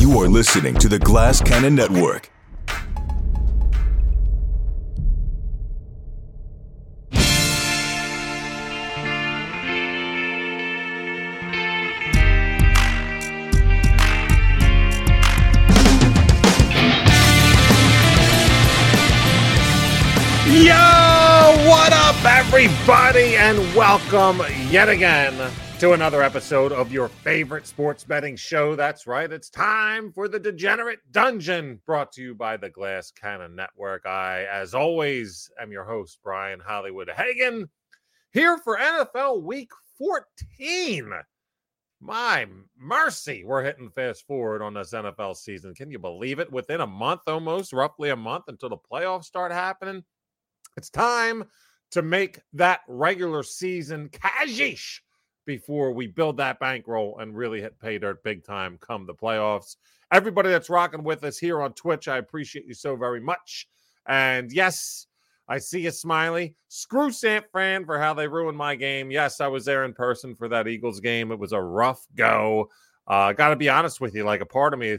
You are listening to the Glass Cannon Network. Welcome yet again to another episode of your favorite sports betting show. That's right, it's time for the Degenerate Dungeon, brought to you by the Glass Cannon Network. I, as always, am your host, Brian Hollywood Hagen, here for NFL Week 14. My mercy, we're hitting fast forward on this NFL season. Can you believe it? Within a month, almost, roughly a month until the playoffs start happening. It's time to make that regular season cashish before we build that bankroll and really hit pay dirt big time come the playoffs. Everybody that's rocking with us here on Twitch, I appreciate you so very much. And yes, I see you, Smiley. Screw San Fran for how they ruined my game. Yes, I was there in person for that Eagles game. It was a rough go. Uh, Got to be honest with you, like a part of me,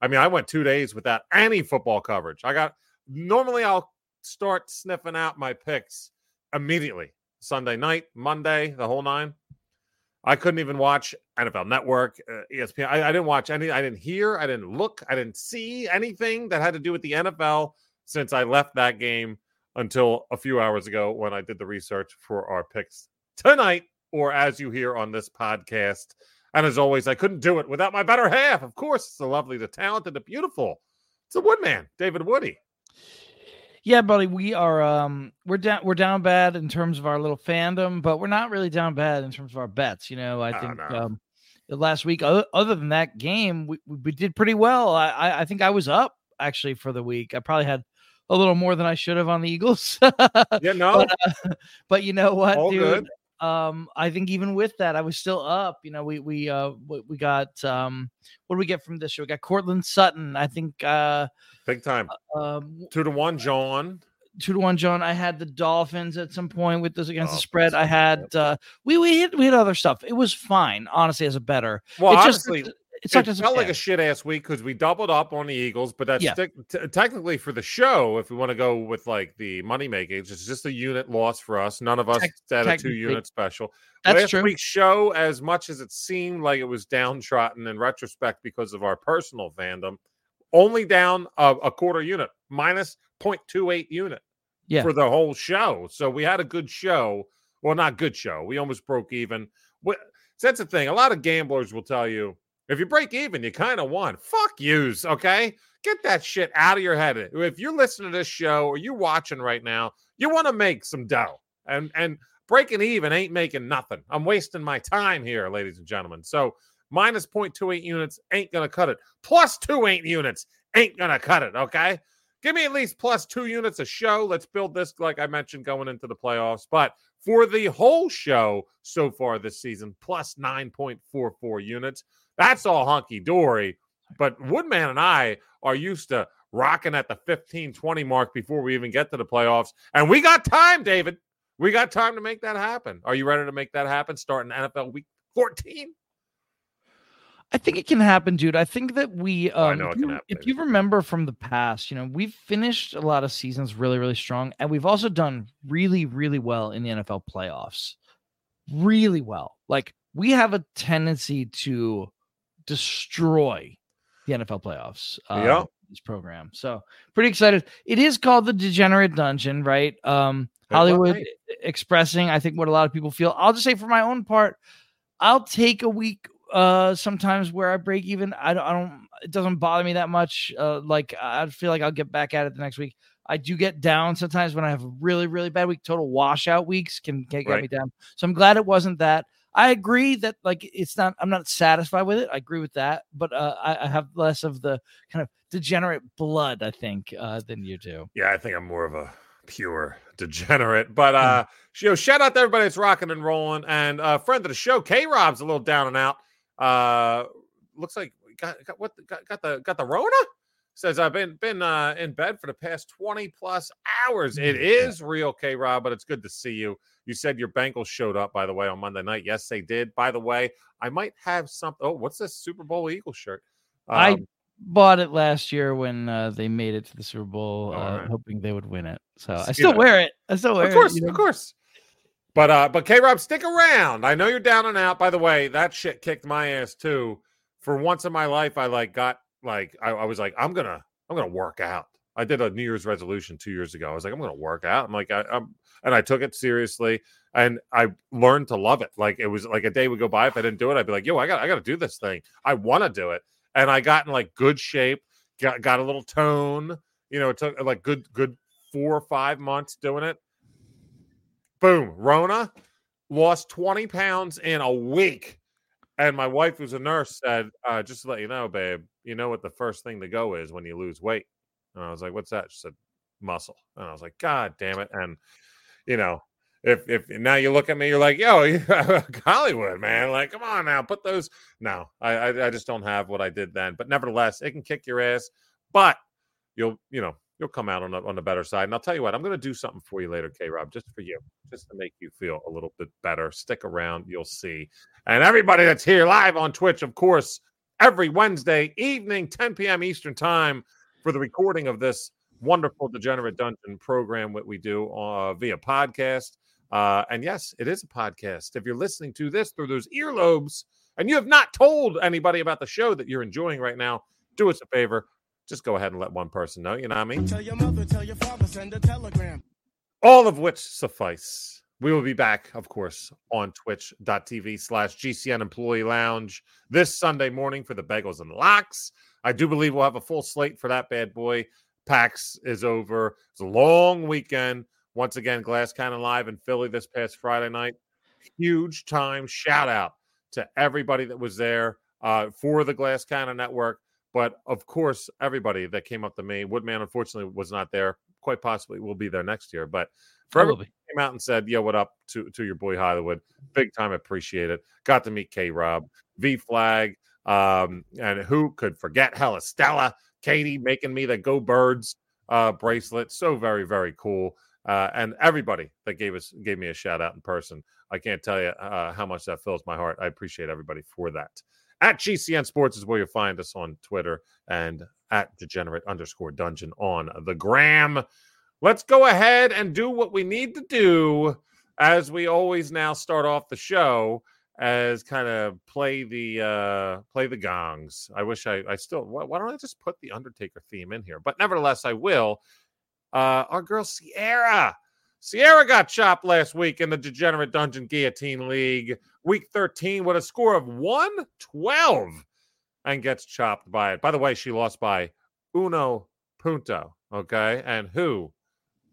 I mean, I went two days without any football coverage. I got normally I'll start sniffing out my picks immediately. Sunday night, Monday, the whole nine. I couldn't even watch NFL Network, uh, ESPN. I, I, didn't watch any. I didn't hear. I didn't look. I didn't see anything that had to do with the NFL since I left that game until a few hours ago when I did the research for our picks tonight, or as you hear on this podcast. And as always, I couldn't do it without my better half. Of course, it's the lovely, the talented, the beautiful. It's a Woodman, David Woody. Yeah, buddy, we are um we're down we're down bad in terms of our little fandom, but we're not really down bad in terms of our bets. You know, I No, think no. um last week, other, other than that game, we, we did pretty well. I, I I think I was up actually for the week. I probably had a little more than I should have on the Eagles. Yeah, no, but, uh, but you know what, all dude? good. Um, I think even with that, I was still up. You know, we we uh we we got um what do we get from this show? We got Courtland Sutton. I think uh Big time. um Two to one, John. two to one, John. I had the Dolphins at some point with this against the spread. I had uh we we had we had other stuff. It was fine, honestly, as a better. Well, it honestly, just it it sucked as a felt like a shit ass week because we doubled up on the Eagles, but that's Yeah. te- t- technically for the show. If we want to go with like the money making, it's just a unit loss for us. None of us Tec- had a two unit special. That's Last true. week's show, as much as it seemed like it was downtrodden in retrospect because of our personal fandom, only down a, a quarter unit, minus 0.28 unit Yeah. for the whole show. So we had a good show. Well, not good show. We almost broke even. What, so that's the thing. A lot of gamblers will tell you if you break even, you kind of won. Fuck yous, okay? Get that shit out of your head. If you're listening to this show or you're watching right now, you want to make some dough. And and breaking even ain't making nothing. I'm wasting my time here, ladies and gentlemen. So minus 0.28 units ain't gonna cut it. Plus two ain't units ain't gonna cut it. Okay. Give me at least plus two units a show. Let's build this, like I mentioned, going into the playoffs. But for the whole show so far this season, plus 9.44 units. That's all hunky dory. But Woodman and I are used to rocking at the 15 20 mark before we even get to the playoffs. And we got time, David. We got time to make that happen. Are you ready to make that happen starting NFL week 14? I think it can happen, dude. I think that we um Oh, I know it can happen, if you remember from the past, you know, we've finished a lot of seasons really, really strong, and we've also done really, really well in the NFL playoffs. Really well. Like we have a tendency to destroy the NFL playoffs. uh, Yeah. This program. So pretty excited. It is called the Degenerate Dungeon, right? Um Hollywood night? expressing, I think, what a lot of people feel. I'll just say for my own part, I'll take a week uh sometimes where I break even. I don't, I don't it doesn't bother me that much. Uh like I feel like I'll get back at it the next week. I do get down sometimes when I have a really, really bad week. Total washout weeks can, can get Right. me down. So I'm glad it wasn't that. I agree that like it's not I'm not satisfied with it. I agree with that, but uh I, I have less of the kind of degenerate blood, I think, uh than you do. Yeah, I think I'm more of a pure degenerate. But uh you know, shout out to everybody that's rocking and rolling. And uh friend of the show, K Rob's a little down and out. Uh looks like got got what got, got the got the Rona? says I've been been uh, in bed for the past 20 plus hours. It Mm, real, K Rob, but it's good to see you. You said your Bengals showed up, by the way, on Monday night. Yes, they did. By the way, I might have something. Oh, what's this Super Bowl Eagle shirt? I Um, bought it last year when uh, they made it to the Super Bowl, uh, right. hoping they would win it. So I You still know. wear it. I still wear it. of course, it. you know? of course. But uh, but K Rob, stick around. I know you're down and out. By the way, that shit kicked my ass too. For once in my life, I like got like I, I was like, I'm gonna I'm gonna work out. I did a New Year's resolution two years ago. I was like, I'm gonna work out. I'm like, I, I'm and I took it seriously and I learned to love it. Like it was like a day would go by if I didn't do it, I'd be like, yo, I got I got to do this thing. I want to do it, and I got in like good shape. Got got a little tone. You know, it took like good good four or five months doing it. Boom, Rona lost 20 pounds in a week. And my wife, who's a nurse, said, uh, just to let you know, babe, you know what the first thing to go is when you lose weight. And I was like, what's that? She said, muscle. And I was like, God damn it. And, you know, if if now you look at me, you're like, yo, Hollywood, man. Like, come on now, put those. No, I, I I just don't have what I did then. But nevertheless, it can kick your ass. But you'll, you know, you'll come out on the on the better side. And I'll tell you what, I'm gonna do something for you later, K Rob, just for you, just to make you feel a little bit better. Stick around, you'll see. And everybody that's here live on Twitch, of course, every Wednesday evening, 10 p.m. Eastern time, for the recording of this wonderful Degenerate Dungeon program that we do uh, via podcast. Uh, and yes, it is a podcast. If you're listening to this through those earlobes and you have not told anybody about the show that you're enjoying right now, do us a favor. Just go ahead and let one person know. You know what I mean? Tell your mother, tell your father, send a telegram. all of which suffice. We will be back, of course, on twitch.tv slash GCN Employee Lounge this Sunday morning for the Bagels and Locks. I do believe we'll have a full slate for that bad boy. PAX is over. It's a long weekend. Once again, Glass Cannon Live in Philly this past Friday night. Huge time shout out to everybody that was there uh, for the Glass Cannon Network. But of course, everybody that came up to me, Woodman unfortunately was not there. Quite possibly will be there next year. But for everybody came out and said, "Yo, what up?" to to your boy Hollywood, big time appreciate it. Got to meet K Rob, V Flag, um, and who could forget Hella Stella, Katie making me the Go Birds uh, bracelet. So very very cool. Uh, and everybody that gave us gave me a shout out in person. I can't tell you uh, how much that fills my heart. I appreciate everybody for that. At GCN Sports is where you'll find us on Twitter and at degenerate underscore dungeon on the gram. Let's go ahead and do what we need to do as we always now start off the show as kind of play the uh play the gongs. I wish I I still why, why don't I just put the Undertaker theme in here? But nevertheless, I will. Uh our girl Sierra. Sierra got chopped last week in the Degenerate Dungeon Guillotine League, week 13, with a score of 112 and gets chopped by it. By the way, she lost by uno punto. Okay. And who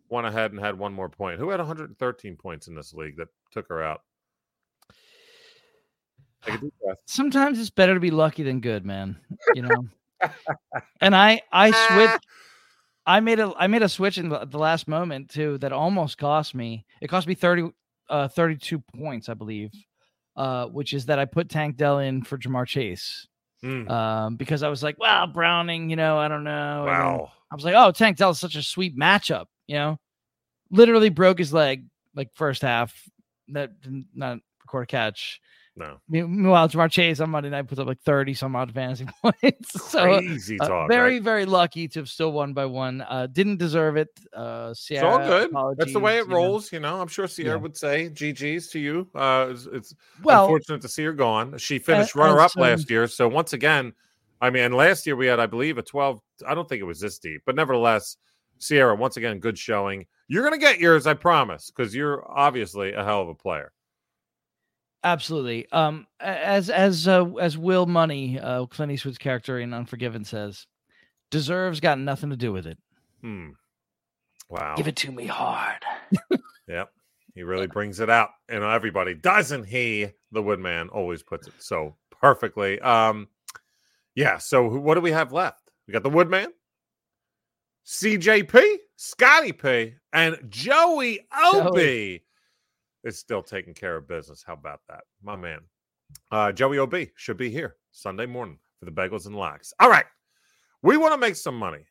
went ahead and had one more point? Who had 113 points in this league that took her out? Take a deep breath. Sometimes it's better to be lucky than good, man. You know. and I I switched. I made a I made a switch in the, the last moment too that almost cost me. It cost me 30 uh 32 points, I believe. Uh which is that I put Tank Dell in for Ja'Marr Chase. Mm, Um because I was like, well, Browning, you know, I don't know. Wow. I was like, oh, Tank Dell is such a sweet matchup, you know. Literally broke his leg like first half. That did not record a catch. No. Me- Meanwhile, Ja'Marr Chase on Monday night puts up like 30 some odd fantasy points. so Crazy uh, talk. very, right? very lucky to have still won by one. Uh, didn't deserve it. Uh, It's all good. That's the way it you know. rolls. You know, I'm sure Sierra Yeah. would say GG's to you. Uh, it's, it's Well, unfortunate to see her gone. She finished runner up as, last year. So once again, I mean, last year we had, I believe, a 12. I don't think it was this deep, but nevertheless, Sierra, once again, good showing. You're going to get yours, I promise, because you're obviously a hell of a player. Absolutely. Um, as as uh, as Will Munny, uh, Clint Eastwood's character in Unforgiven says, deserves got nothing to do with it. Hmm. Wow. Give it to me hard. Yep. He really brings it out and everybody, doesn't he? The Woodman always puts it so perfectly. Um, yeah. So who- what do we have left? We got the Woodman, CJP, Scotty P, and Joey OB is still taking care of business. How about that, my man? Uh, Joey OB should be here Sunday morning for the Bagels and Locks. All right. We want to make some money.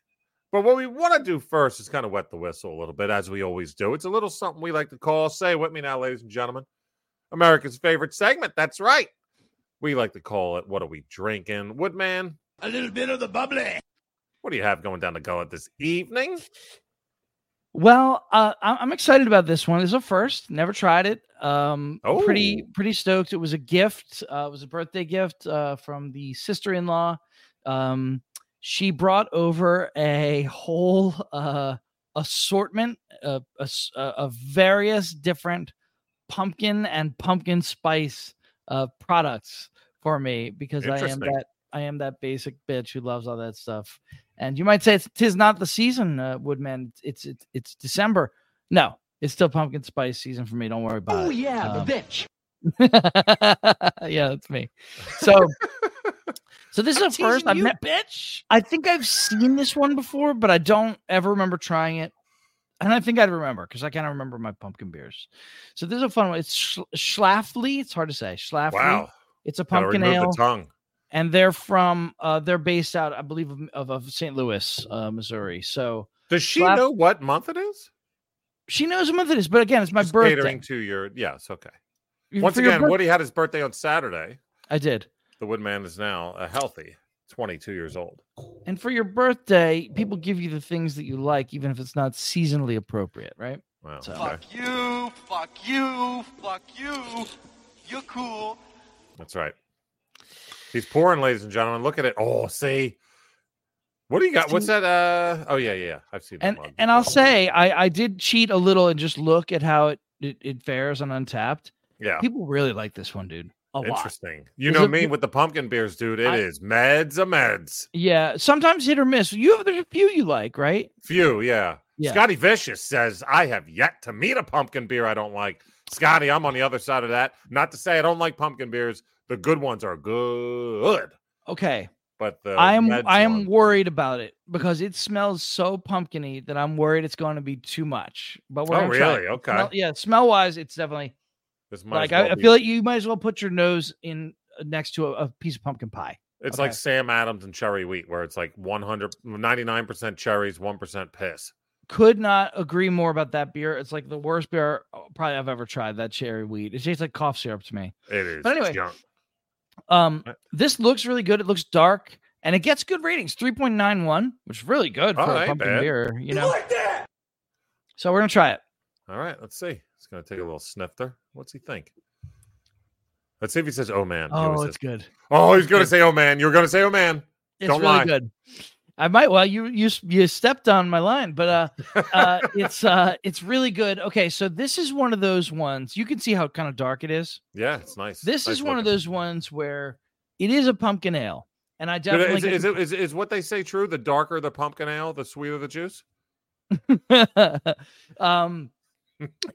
But what we want to do first is kind of wet the whistle a little bit, as we always do. It's a little something we like to call, say it with me now, ladies and gentlemen, America's favorite segment. That's right. We like to call it, What Are We Drinking? Woodman, A little bit of the bubbly. what do you have going down the gullet this evening? Well, uh, I'm excited about this one. It's a first. Never tried it. Um, pretty Oh. pretty stoked. It was a gift. Uh, it was a birthday gift uh, from the sister-in-law. Um, she brought over a whole uh, assortment of, of s- uh, of various different pumpkin and pumpkin spice uh, products for me because I am that I am that basic bitch who loves all that stuff. And you might say it's tis not the season, uh, Woodman. It's it's it's December. No, it's still pumpkin spice season for me. Don't worry about Oh, it. Oh yeah, Um, the bitch. yeah, that's me. So, so this is a first. I've you, met, bitch. I think I've seen this one before, but I don't ever remember trying it. And I think I'd remember because I kind of remember my pumpkin beers. So this is a fun one. It's Sch- Schlafly. It's hard to say. Schlafly. Wow. It's a Gotta pumpkin ale the tongue. And they're from uh they're based out i believe of, of, of st louis uh missouri so Does she Slap- know what month it is? she knows what month it is but again it's my Just birthday Catering to your, yes, okay. Once for again, birth- Woody had his birthday on Saturday. i did The Woodman is now a healthy 22 years old. and for your birthday people give you the things that you like even if it's not seasonally appropriate right Wow. So- Fuck you, fuck you, fuck you. You're cool. That's right. He's pouring, ladies and gentlemen. Look at it. Oh, see. What do you got? What's that? Uh oh yeah, yeah. I've seen that and and i'll say i i did cheat a little and just look at how it it, it fares on Untappd Yeah. people really like this one dude a lot Interesting. You know it- me with the pumpkin beers, dude. It is I- meds a meds. yeah sometimes hit or miss you have there's a few you like right Few, yeah. Yeah. Scotty Vicious says, I have yet to meet a pumpkin beer I don't like. Scotty, I'm on the other side of that. Not to say I don't like pumpkin beers. The good ones are good. okay But the I am I am worried about it because it smells so pumpkiny that I'm worried it's going to be too much. But we're Oh, really? Okay. Smell- yeah, smell wise, it's definitely this might like well I, I feel like you might as well put your nose in uh, next to a, a piece of pumpkin pie. It's Okay. like Sam Adams and cherry wheat, where it's like 100, 99% cherries, 1% piss. Could not agree more about that beer. It's like the worst beer uh, probably I've ever tried. That cherry wheat. It tastes like cough syrup to me. It is. But anyway, junk. Um, this looks really good. It looks dark and it gets good ratings, three point nine one, which is really good for a pumpkin bad. beer. You know. Like that. So we're gonna try it. All right, let's see. It's going to take a little snifter. What's he think? Let's see if he says, oh, man. He always Oh, says- it's good. oh, he's going to say, oh, man. You're going to say, oh, man. It's Don't really lie. good. I might. Well, you you you stepped on my line, but uh, uh, it's uh, it's really good. Okay, so this is one of those ones. You can see how kind of dark it is. Yeah, it's nice. This Nice is one of those ones where it is a pumpkin ale, and I Did definitely it- Is, is, it, is, is what they say true? The darker the pumpkin ale, the sweeter the juice? um,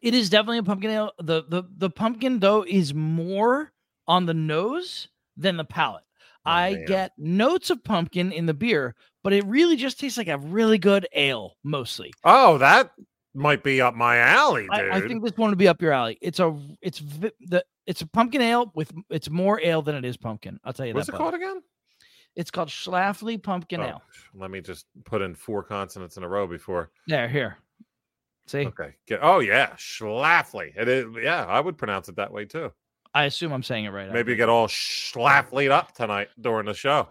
it is definitely a pumpkin ale. The the the pumpkin though is more on the nose than the palate. Oh, I man. get notes of pumpkin in the beer, but it really just tastes like a really good ale mostly. Oh, that might be up my alley, dude. I, I think this one would be up your alley. It's a it's vi- the it's a pumpkin ale with it's more ale than it is pumpkin. I'll tell you What's that. What's it called again? It's called Schlafly Pumpkin Oh, Ale. let me just put in four consonants in a row before. There, here. See, Okay. Get, oh, yeah. Schlafly. It is. Yeah, I would pronounce it that way too. I assume I'm saying it right. Maybe you get all schlaflied up tonight during the show.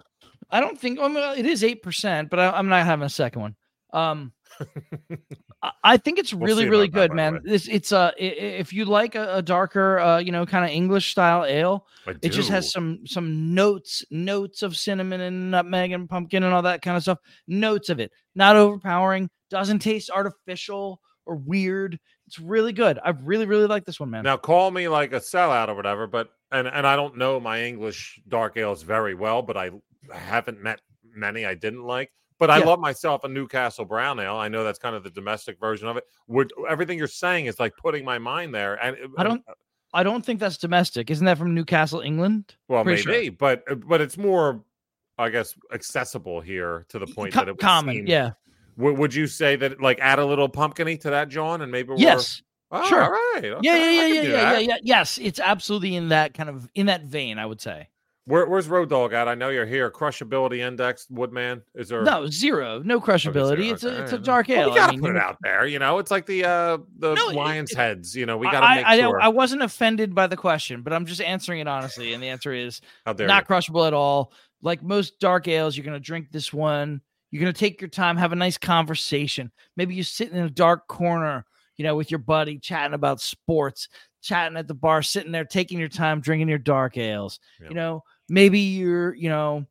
I don't think. I mean, it is eight percent, but I, I'm not having a second one. Um, I, think it's We'll really, see really that, good, man. This it's uh, if you like a, a darker, uh, you know, kind of English style ale, it just has some some notes, notes of cinnamon and nutmeg and pumpkin and all that kind of stuff. Notes of it, not overpowering. Doesn't taste artificial or weird. It's really good. I really, really like this one, man. Now call me like a sellout or whatever, but and and I don't know my English dark ales very well, but I haven't met many I didn't like. But I Yeah. love myself a Newcastle brown ale. I know that's kind of the domestic version of it. Would everything you're saying is like putting my mind there, and I don't- I don't think that's domestic. Isn't that from Newcastle, England? Well, Pretty maybe, sure. but uh, but it's more, I guess, accessible here to the point that it common, seem- yeah. Would, would you say that like add a little pumpkiny to that, John, and maybe we're- Yes. Oh, sure. all right, yeah, okay, yeah, I yeah, yeah, yeah, yeah, yeah. Yes, it's absolutely in that kind of in that vein. I would say. Where, where's Road Dog at? I know you're here. Crushability index, Woodman. Is there? No, zero, no crushability. zero, it's a it's a dark Well, ale. we gotta I mean, put it out there. You know, it's like the uh the No, Lions it- heads. You know, we gotta I, make I, I sure. I wasn't offended by the question, but I'm just answering it honestly, and the answer is not you? crushable at all. Like most dark ales, you're gonna drink this one. You're gonna take your time, have a nice conversation. Maybe you sit in a dark corner, you know, with your buddy, chatting about sports, chatting at the bar, sitting there, taking your time, drinking your dark ales. Yeah. You know, maybe you're, you know,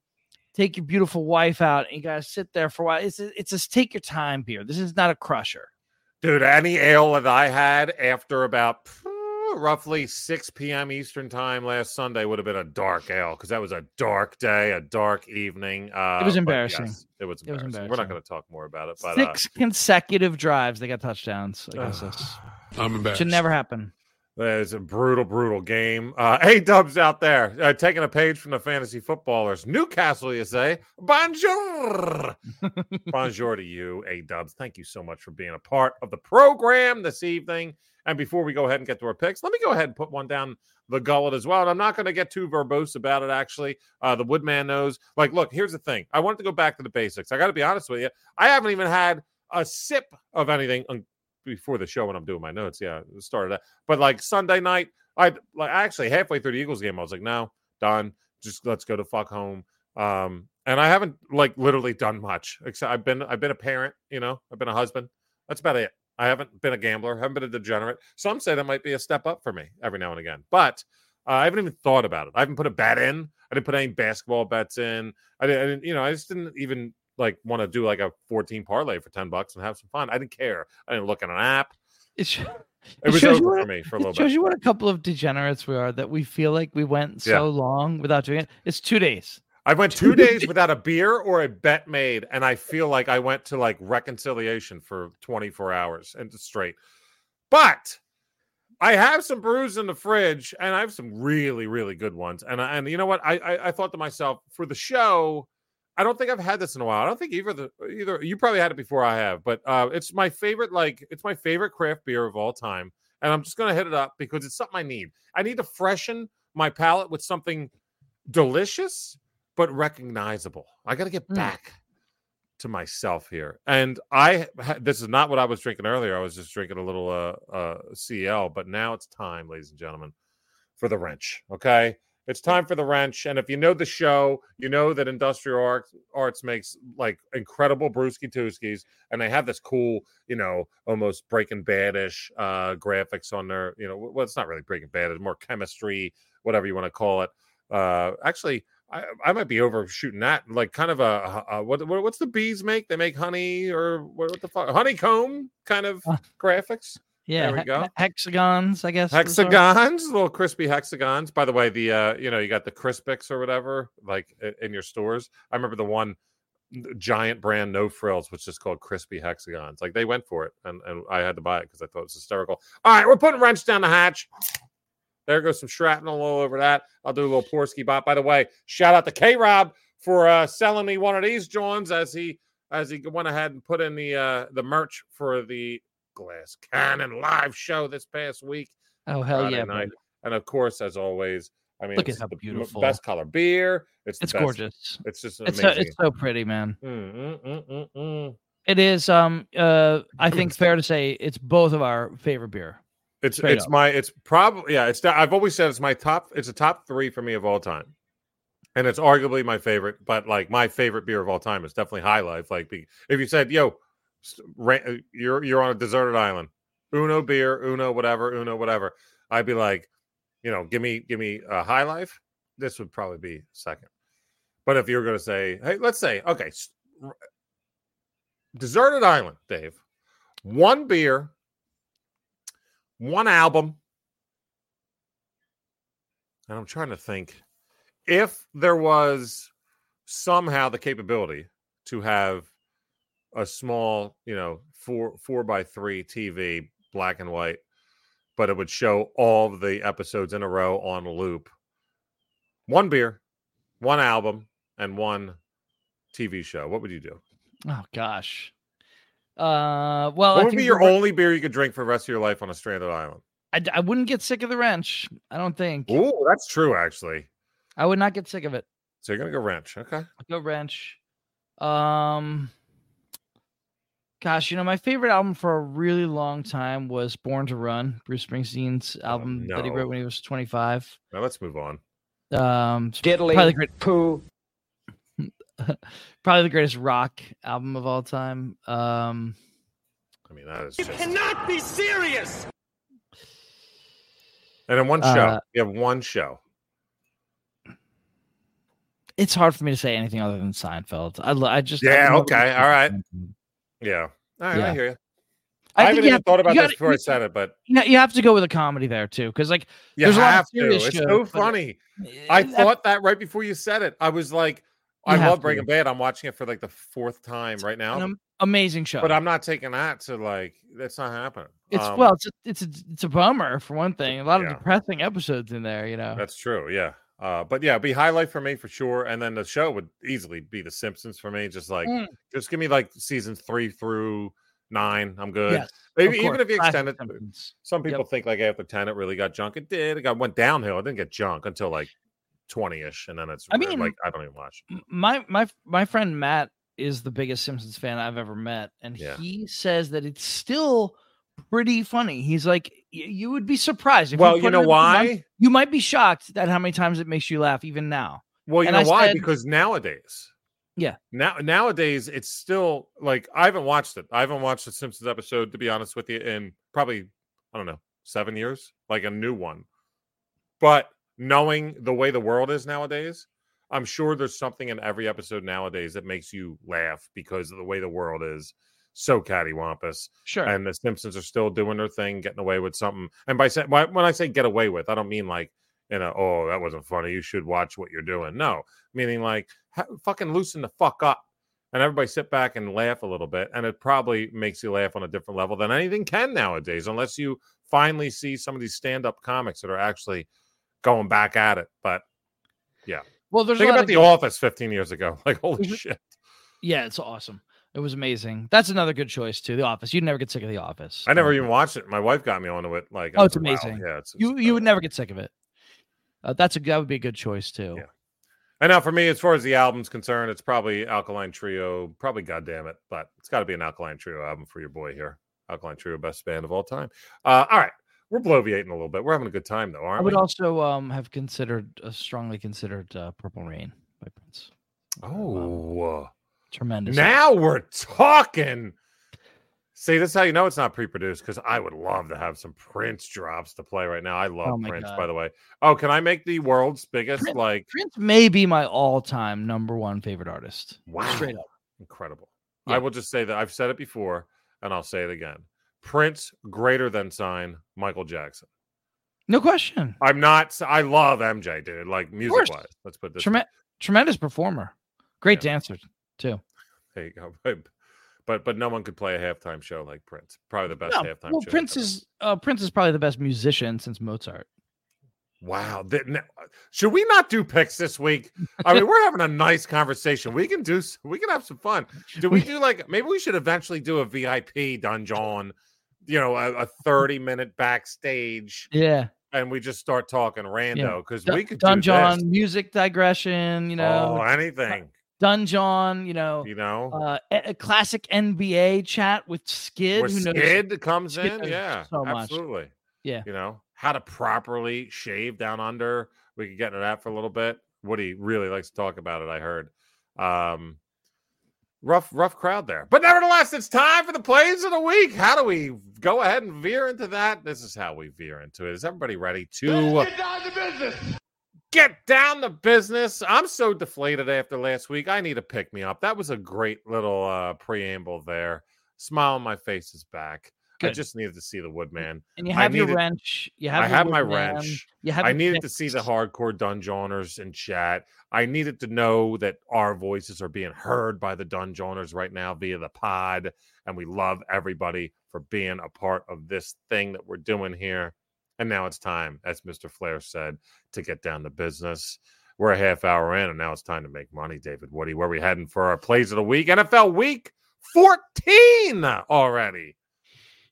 take your beautiful wife out and you guys sit there for a while. It's a, it's a take your time beer. This is not a crusher. Dude, any ale that I had after about roughly 6 p.m. Eastern time last Sunday would have been a dark ale because that was a dark day, a dark evening. Uh, it was embarrassing. yes, it was embarrassing. It was embarrassing. We're not going to talk more about it, but uh, Six consecutive drives, they got touchdowns against us. I'm embarrassed. Should never happen. It's a brutal, brutal game. Uh, A Dubs out there uh, taking a page from the fantasy footballers. Newcastle, you say? Bonjour. Bonjour to you, A Dubs. Thank you so much for being a part of the program this evening. And before we go ahead and get to our picks, let me go ahead and put one down the gullet as well. And I'm not going to get too verbose about it, actually. Uh, the Woodman knows. Like, look, here's the thing. I wanted to go back to the basics. I got to be honest with you. I haven't even had a sip of anything before the show when I'm doing my notes. Yeah, started that. But like Sunday night, I like actually halfway through the Eagles game, I was like, no, done. Just let's go to fuck home. Um, and I haven't like literally done much. Except I've been I've been a parent, you know, I've been a husband. That's about it. I haven't been a gambler, haven't been a degenerate. Some say that might be a step up for me every now and again. But uh, I haven't even thought about it. I haven't put a bet in. I didn't put any basketball bets in. I didn't, I didn't you know, I just didn't even like want to do like a 14 parlay for 10 bucks and have some fun. I didn't care. I didn't look at an app. It, sh- It was shows you over what for me for a it little shows bit. you what a couple of degenerates we are that we feel like we went so Yeah. long without doing it. It's two days. I went two days without a beer or a bet made, and I feel like I went to like reconciliation for 24 hours and straight. But I have some brews in the fridge, and I have some really, really good ones. And I- and you know what? I I, I thought to myself for the show, I don't think I've had this in a while. I don't think either the either you probably had it before I have, but uh, it's my favorite. Like it's my favorite craft beer of all time, and I'm just gonna hit it up because it's something I need. I need to freshen my palate with something delicious but recognizable. I got to get Mm. back to myself here. And I this is not what I was drinking earlier. I was just drinking a little uh uh CL, but now it's time, ladies and gentlemen, for the wrench. Okay? It's time for the wrench. And if you know the show, you know that Industrial Arts, Arts makes like incredible brewski tooskies, and they have this cool, you know, almost Breaking Badish uh, graphics on their, you know, well, it's not really Breaking Bad, it's more chemistry, whatever you want to call it. Uh, actually, I, I might be overshooting that. Like kind of a, a what, what what's the bees make? They make honey or what, what the fuck? Honeycomb kind of Uh, graphics. Yeah, there we go. he- hexagons, I guess. Hexagons, little crispy hexagons. By the way, the uh, you know, you got the Crispix or whatever, like in your stores. I remember the one giant brand, no frills, which is called crispy hexagons. Like they went for it, and, and I had to buy it because I thought it was hysterical. All right, we're putting wrench down the hatch. There goes some shrapnel all over that. I'll do a little Porsky bot. By the way, shout out to K Rob for uh, selling me one of these Johns as he as he went ahead and put in the uh, the merch for the Glass Cannon live show this past week. Oh hell Friday yeah! night. And of course, as always, I mean, Look at how the beautiful. best color beer. It's It's best- gorgeous. It's just It's so, amazing. it's so pretty, man. Mm, mm, mm, mm. It is. Um. Uh. I think fair to say it's both of our favorite beer. It's Straight it's up. my it's probably yeah. It's I've always said it's my top. It's a top three for me of all time, and it's arguably my favorite. But like my favorite beer of all time is definitely High Life. Like if you said, "Yo, Uh, you're you're on a deserted island, Uno beer, Uno whatever, Uno whatever," I'd be like, you know, give me give me a High Life. This would probably be second. But if you were going to say, hey, let's say, okay, deserted island, Dave, one beer, one album. And I'm trying to think if there was somehow the capability to have a small, you know, four four by three TV, black and white, but it would show all the episodes in a row on loop. One beer, one album, and one TV show. What would you do? Oh gosh. Uh. Well, I what would think be your only beer you could drink for the rest of your life on a stranded island? I, I wouldn't get sick of the wrench. I don't think. Ooh, that's true, actually. I would not get sick of it. So you're gonna go wrench. Okay. I'll go wrench. Um, gosh, you know, my favorite album for a really long time was Born to Run, Bruce Springsteen's album that he wrote when he was 25. Now let's move on. Um, Diddly probably the great, poo. probably the greatest rock album of all time. Um, I mean, that is just. Cannot be serious. And in one show, Uh, you have one show. it's hard for me to say anything other than Seinfeld. I, I just Yeah, love okay, all right. Seinfeld. Yeah. All right, I hear you. I I, haven't even have- thought about you this gotta- before I said it, but Yeah, you have to go with a comedy there too, because like you There's a lot of have to. serious It's shows, so funny. eh, I thought that right before you said it. I was like, I have love to. Breaking Bad. I'm watching it for like the fourth time right now. an amazing show. but I'm not taking that to like that's not happening. It's Um, well, it's a, it's a, it's a bummer for one thing. A lot of Yeah. depressing episodes in there, you know. That's true. Yeah. Uh, but yeah, be highlight for me for sure. And then the show would easily be The Simpsons for me. Just like, Mm. just give me like seasons three through nine. I'm good. Yes, Maybe even if you extend it. Some people Yep. think like after 10, it really got junk. It did. It got went downhill. It didn't get junk until like 20 ish. And then it's I mean, like, I don't even watch. My my my friend Matt is the biggest Simpsons fan I've ever met, and Yeah. he says that it's still pretty funny. He's like, you would be surprised. If Well, put you know up a month, why? You might be shocked at how many times it makes you laugh, even now. Well, you And know I why? said- because nowadays, Yeah. now nowadays it's still like I haven't watched it. I haven't watched the Simpsons episode to be honest with you in probably I don't know seven years, like a new one. But knowing the way the world is nowadays, I'm sure there's something in every episode nowadays that makes you laugh because of the way the world is so cattywampus. Sure. And the Simpsons are still doing their thing, getting away with something. And by saying when I say get away with, I don't mean like you know, oh, that wasn't funny. You should watch what you're doing. No, meaning like ha- fucking loosen the fuck up and everybody sit back and laugh a little bit. And it probably makes you laugh on a different level than anything can nowadays, unless you finally see some of these stand up comics that are actually going back at it. But yeah. well, there's think about The Office 15 years ago. Like, holy shit. Yeah, it's awesome. It was amazing. That's another good choice too. The Office. You'd never get sick of The Office. I never Um, even watched it. My wife got me onto it. Like, Oh, it's like, wow, amazing. Yeah, it's, it's You you would never get sick of it. Uh, that's a that would be a good choice too. Yeah. And now for me, as far as the album's concerned, it's probably Alkaline Trio. Probably, goddamn it, but it's got to be an Alkaline Trio album for your boy here. Alkaline Trio, best band of all time. Uh, all right, we're bloviating a little bit. We're having a good time though, I aren't we? I would we? also um have considered uh, strongly considered uh, Purple Rain by Prince. oh, Tremendous. now we're talking. See, this is how you know it's not pre-produced because I would love to have some Prince drops to play right now. I love Oh Prince, God. by the way. Oh, can I make the world's biggest Prince- like Prince may be my all-time number one favorite artist. wow, Straight up. incredible? Yeah. I will just say that I've said it before, and I'll say it again. Prince greater than sign Michael Jackson. No question. I'm not. I love MJ, dude. Like music wise, Let's put this. Treme- tremendous performer. Great Yeah. dancer too. But, but no one could play a halftime show like Prince. Probably the best No, halftime well, show. Prince ever. is uh, Prince is probably the best musician since Mozart. Wow. N- Should we not do picks this week? I mean, we're having a nice conversation. We can do. We can have some fun. Do we do like maybe we should eventually do a VIP dungeon? You know, a, a 30 minute backstage, Yeah. and we just start talking rando because Dun- we could Dungeon music digression. You know, oh, anything. Dungeon. You know, You know, uh, a, a classic NBA chat with Skid. where who knows? Skid comes Skid in. Yeah, so much. absolutely. Yeah. You know, how to properly shave down under. We could get into that for a little bit. Woody really likes to talk about it, I heard. Um rough, rough crowd there. But nevertheless, it's time for the plays of the week. How do we go ahead and veer into that? This is how we veer into it. Is everybody ready to Get down to business. Get down to business. I'm so deflated after last week. I need a pick me up. That was a great little uh, preamble there. Smile on my face is back. I just needed to see the Woodman. And you I have your wrench. You have. I have my wrench. You have. I needed to see the hardcore dungeoners in chat. I needed to know that our voices are being heard by the dungeoners right now via the pod. And we love everybody for being a part of this thing that we're doing here. And now it's time, as Mr. Flair said, to get down to business. We're a half hour in, and now it's time to make money, David Woody. Where are we heading for our plays of the week? NFL week 14 already.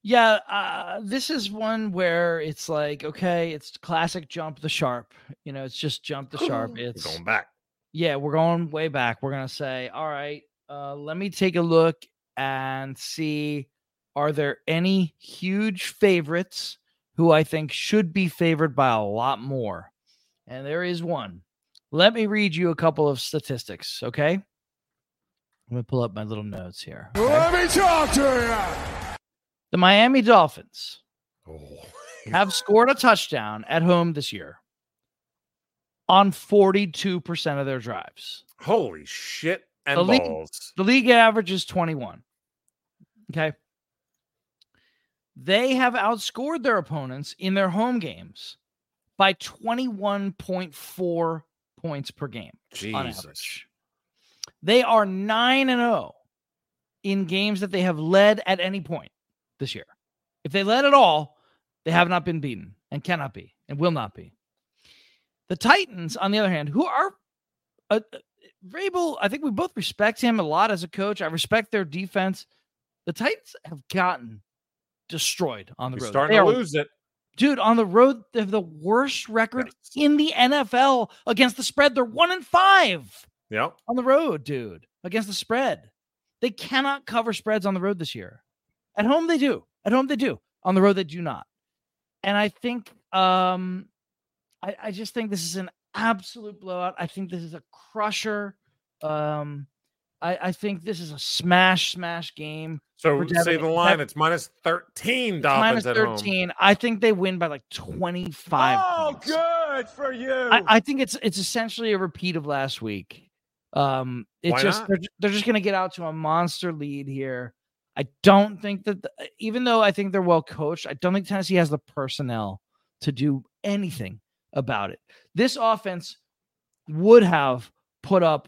Yeah, uh, this is one where it's like, okay, it's classic jump the sharp. You know, it's just jump the sharp. We're It's going back. yeah, we're going way back. We're gonna say, all right, uh, let me take a look and see are there any huge favorites who I think should be favored by a lot more? And there is one. Let me read you a couple of statistics, okay? I'm gonna pull up my little notes here. okay? Let me talk to you. The Miami Dolphins Oh. have scored a touchdown at home this year on 42% of their drives. Holy shit and The league- The league average is 21. Okay. They have outscored their opponents in their home games by 21.4 points per game on average. They are 9 and 0 in games that they have led at any point this year. If they led at all, they have not been beaten and cannot be and will not be. The Titans, on the other hand, who are uh, uh, Vrabel, I think we both respect him a lot as a coach. I respect their defense. The Titans have gotten destroyed on the You're road. starting They to are- lose it. dude, on the road, they have the worst record Yes. in the NFL against the spread. They're one and five Yep. on the road, dude, against the spread. They cannot cover spreads on the road this year. At home, they do. At home, they do. On the road, they do not. And I think, um, I, I just think this is an absolute blowout. I think this is a crusher. Um, I, I think this is a smash, smash game. So For say Devin- the line. It's minus 13 It's Dolphins minus at home. 13. I think they win by like 25. Oh, points. good for you. I, I think it's it's essentially a repeat of last week. Um, it's Why just not? they're, they're just going to get out to a monster lead here. I don't think that, the- even though I think they're well coached, I don't think Tennessee has the personnel to do anything about it. This offense would have put up.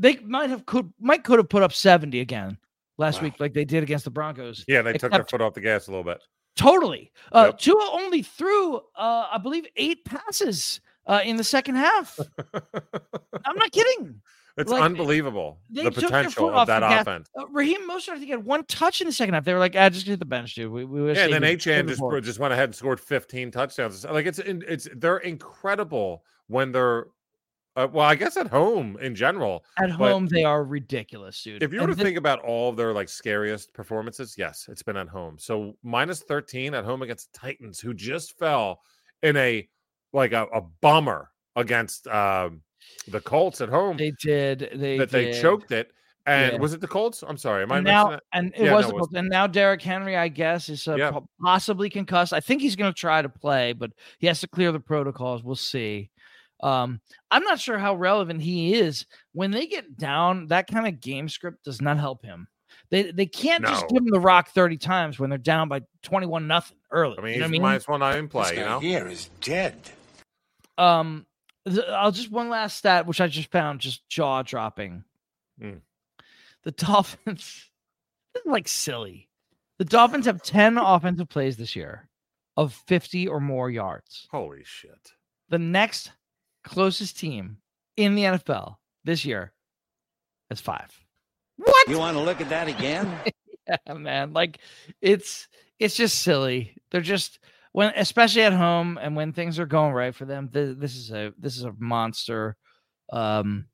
They might have could might could have put up seventy again last Wow. week, like they did against the Broncos. Yeah, they took their foot off the gas a little bit. Totally. Uh, Yep. Tua only threw, uh, I believe, eight passes uh, in the second half. I'm not kidding. it's Like, unbelievable they the took their potential foot of off that the gas. offense. Uh, Raheem Mostert, I think, had one touch in the second half. They were like, "Ah, just hit the bench, dude." We, we Yeah, and then Achane just just went ahead and scored 15 touchdowns. Like it's in- it's they're incredible when they're uh, well, I guess at home in general. at home they are ridiculous, dude. If you were And to thi- think about all of their like scariest performances, yes, it's been at home. So minus 13 at home against the Titans, who just fell in a like a, a bummer against um, the Colts at home they did, they that they choked it. And Yeah. was it the Colts? I'm sorry, am I And now, and it Yeah, was, no, the Colts. and now Derrick Henry, I guess, is uh, Yeah. possibly concussed. I think he's going to try to play, but he has to clear the protocols. We'll see. Um, I'm not sure how relevant he is when they get down. That kind of game script does not help him. They they can't just give him the rock 30 times when they're down by 21 nothing early. I mean, you know he's what I mean? minus one nine play, you know? here is dead. Um, th- I'll just one last stat, which I just found just jaw dropping. Mm. The Dolphins, this is like silly. The Dolphins have 10 offensive plays this year of 50 or more yards. Holy shit. The next closest team in the NFL this year is five. What? You want to look at that again? Yeah, man. Like it's it's just silly. They're just when especially at home and when things are going right for them, th- this is a this is a monster. Um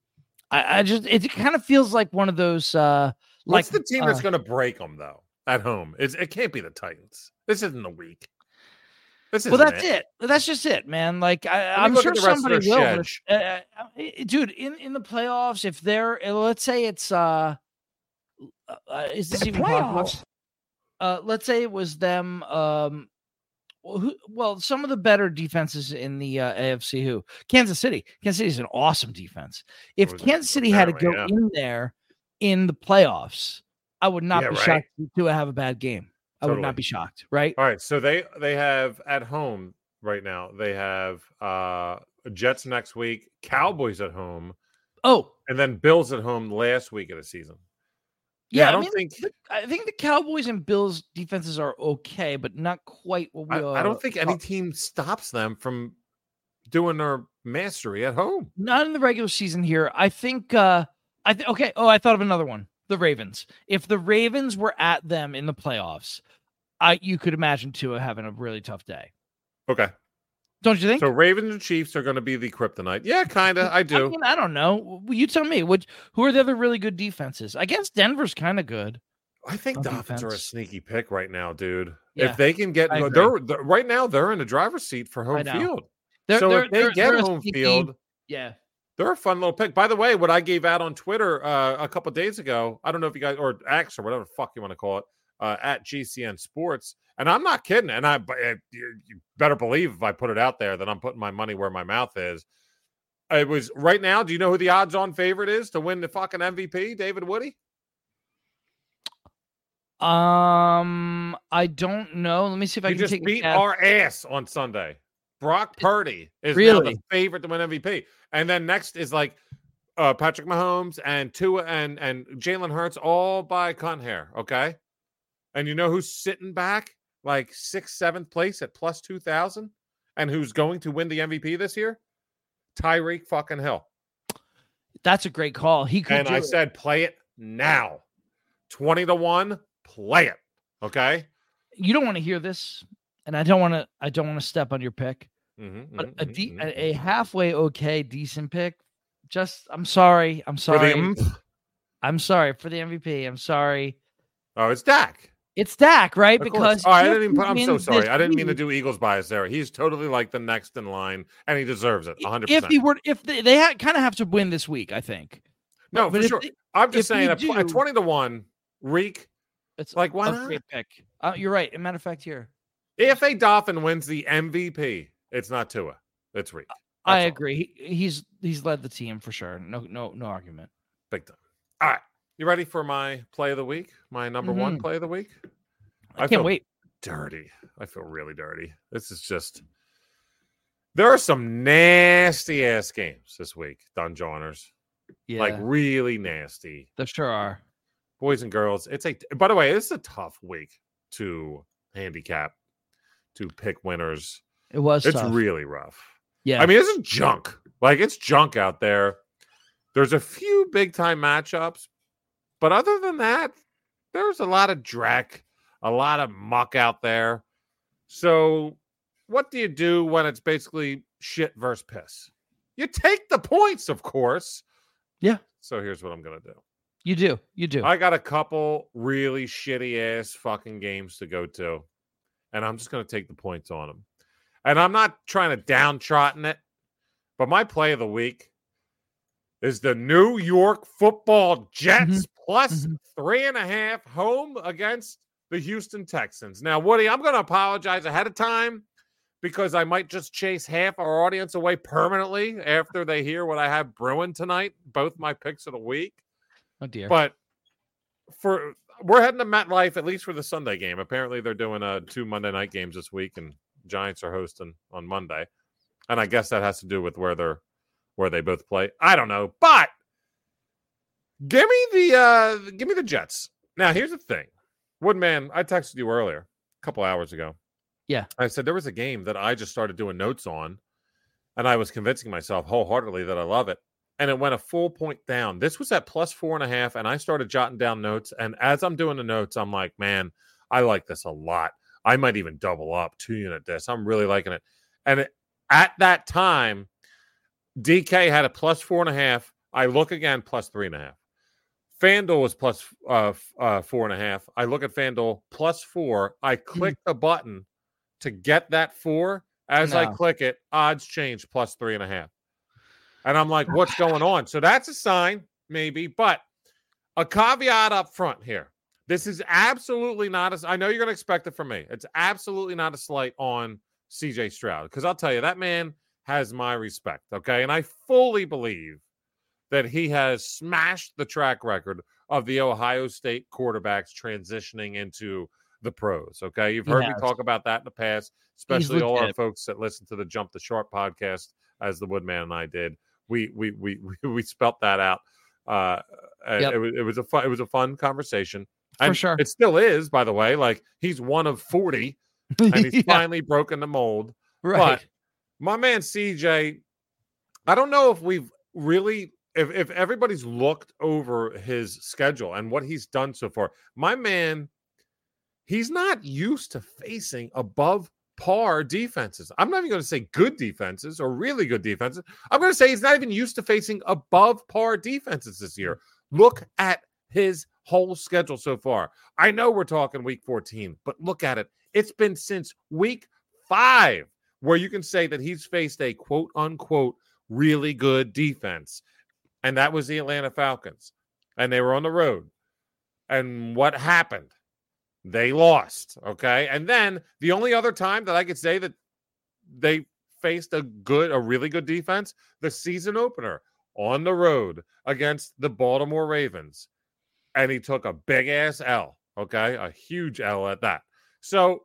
I, I just it kind of feels like one of those uh like What's the team that's uh, going to break them though at home? It's, it can't be the Titans. This isn't a week. This well that's it. That's just it, man. Like I, I'm sure at the rest of somebody will. Uh, uh, dude, in in the playoffs, if they're uh, let's say it's uh, uh uh, is this even possible? uh, let's say it was them. Um, well, who, well, some of the better defenses in the uh, AFC. Who Kansas City? Kansas City is an awesome defense. If Kansas City had to go apparently, in there in the playoffs, I would not Yeah, be right. shocked to have a bad game. I would not be shocked. Right? All right, so they they have at home right now. They have uh Jets next week, Cowboys at home, Oh, and then Bills at home last week of the season. yeah. I I, don't mean, think the- I think the Cowboys and Bills defenses are okay, but not quite what we. I, I uh, don't think any team stops them from doing their mastery at home. not in the regular season here. I think uh I think okay, oh I thought of another one. The Ravens. If the Ravens were at them in the playoffs, I you could imagine Tua having a really tough day. Okay. Don't you think? So Ravens and Chiefs are going to be the kryptonite. Yeah, kind of. I do. I, mean, I don't know. You tell me. Which who are the other really good defenses? I guess Denver's kind of good. I think Dolphins are a sneaky pick right now, dude. Yeah, if they can get, they're, they're right now they're in the driver's seat for home field. They're, so they're, if they they're- get home sneaky- field, yeah. They're a fun little pick. By the way, what I gave out on Twitter uh, a couple days ago, I don't know if you guys or X or whatever the fuck you want to call it, uh, at GCN Sports, and I'm not kidding. And I, uh, you, you better believe if I put it out there that I'm putting my money where my mouth is. It was right now. Do you know who the odds-on favorite is to win the fucking MVP? David Woody. Um, I don't know. Let me see if I can just take beat our ass on Sunday. Brock Purdy is now the favorite to win MVP, and then next is like uh, Patrick Mahomes and Tua and and Jalen Hurts all by cunt hair. Okay, and you know who's sitting back like sixth, seventh place at plus two thousand, and who's going to win the MVP this year? Tyreek fucking Hill. That's a great call. He could. And I it. said, play it now, twenty to one. Play it. Okay. you don't want to hear this, and I don't want to. I don't want to step on your pick, Mhm, but mhm, a, de- mhm, a, a mhm. halfway okay, decent pick. Just, I'm sorry. I'm For the sorry. I'm sorry for the MVP. I'm sorry. Oh, it's Dak. It's Dak, right? Of course. Because oh, I didn't even put, I'm so sorry. I didn't mean to do Eagles bias there. He's totally like the next in line, and he deserves it. 100. If he were, if they, they ha- kind of have to win this week, I think. No, but for sure. they- I'm just saying, we at, tw- at do- 20 to one, Reek. It's Like, why a not? great pick. Uh, you're right. As a matter of fact, here If a Dolphin wins the MVP, it's not Tua. It's Reek. I That's all. agree. He, he's he's led the team for sure. No, no, no argument. Big time. All right. You ready for my play of the week? My number one Mhm. play of the week? I, I can't wait. Dirty. I feel really dirty. This is just. There are some nasty ass games this week, Dunjourners. Yeah, Like really nasty. there sure are. boys and girls. It's a by the way, it's a tough week to handicap, to pick winners. It was. It's tough. really rough. Yeah. I mean, this is junk. Like it's junk out there. There's a few big time matchups, but other than that, there's a lot of dreck, a lot of muck out there. So, what do you do when it's basically shit versus piss? You take the points, of course. Yeah. So here's what I'm gonna do. you do. You do. I got a couple really shitty ass fucking games to go to, and I'm just going to take the points on them. And I'm not trying to downtrotten it, but my play of the week is the New York Football Jets plus Mhm. three and a half home against the Houston Texans. Now, Woody, I'm going to apologize ahead of time because I might just chase half our audience away permanently after they hear what I have brewing tonight. Both my picks of the week. oh dear. But for we're heading to MetLife at least for the Sunday game. Apparently, they're doing uh, two Monday night games this week, and Giants are hosting on Monday. And I guess that has to do with where they're where they both play. I don't know, but give me the uh give me the Jets. Now, here's the thing, Woodman. I texted you earlier, a couple hours ago. Yeah. I said there was a game that I just started doing notes on, and I was convincing myself wholeheartedly that I love it and it went a full point down. This was at plus four and a half, and I started jotting down notes. And as I'm doing the notes, I'm like, man, I like this a lot. I might even double up two unit this. I'm really liking it. And at that time, DK had a plus four and a half. I look again, plus three and a half. FanDuel was plus uh, uh, four and a half. I look at FanDuel plus four. I click the button to get that four. As I click it, odds change plus three and a half. And I'm like, what's going on? So that's a sign, maybe, but a caveat up front here. This is absolutely not a, I know you're going to expect it from me. It's absolutely not a slight on CJ Stroud because I'll tell you, that man has my respect. Okay. And I fully believe that he has smashed the track record of the Ohio State quarterbacks transitioning into the pros. Okay. You've He heard me talk about that in the past, especially all our folks that listen to the Jump the Sharp podcast, as the Woodman and I did. We we we we, we spelt that out. Uh, Yep. it, was, it was a fun it was a fun conversation. For And sure. it still is, by the way. Like he's one of forty, and he's Yeah, finally broken the mold. right. My man CJ, I don't know if we've really if if everybody's looked over his schedule and what he's done so far. My man he's not used to facing above par defenses. I'm not even going to say good defenses or really good defenses. I'm going to say he's not even used to facing above par defenses this year. Look at his whole schedule so far. I know we're talking week 14, but look at it. It's been since week five where you can say that he's faced a quote unquote really good defense. And that was the Atlanta Falcons. And they were on the road. And what happened? They lost. Okay. And then the only other time that I could say that they faced a good, a really good defense, the season opener on the road against the Baltimore Ravens. And he took a big ass L. Okay. A huge L at that. So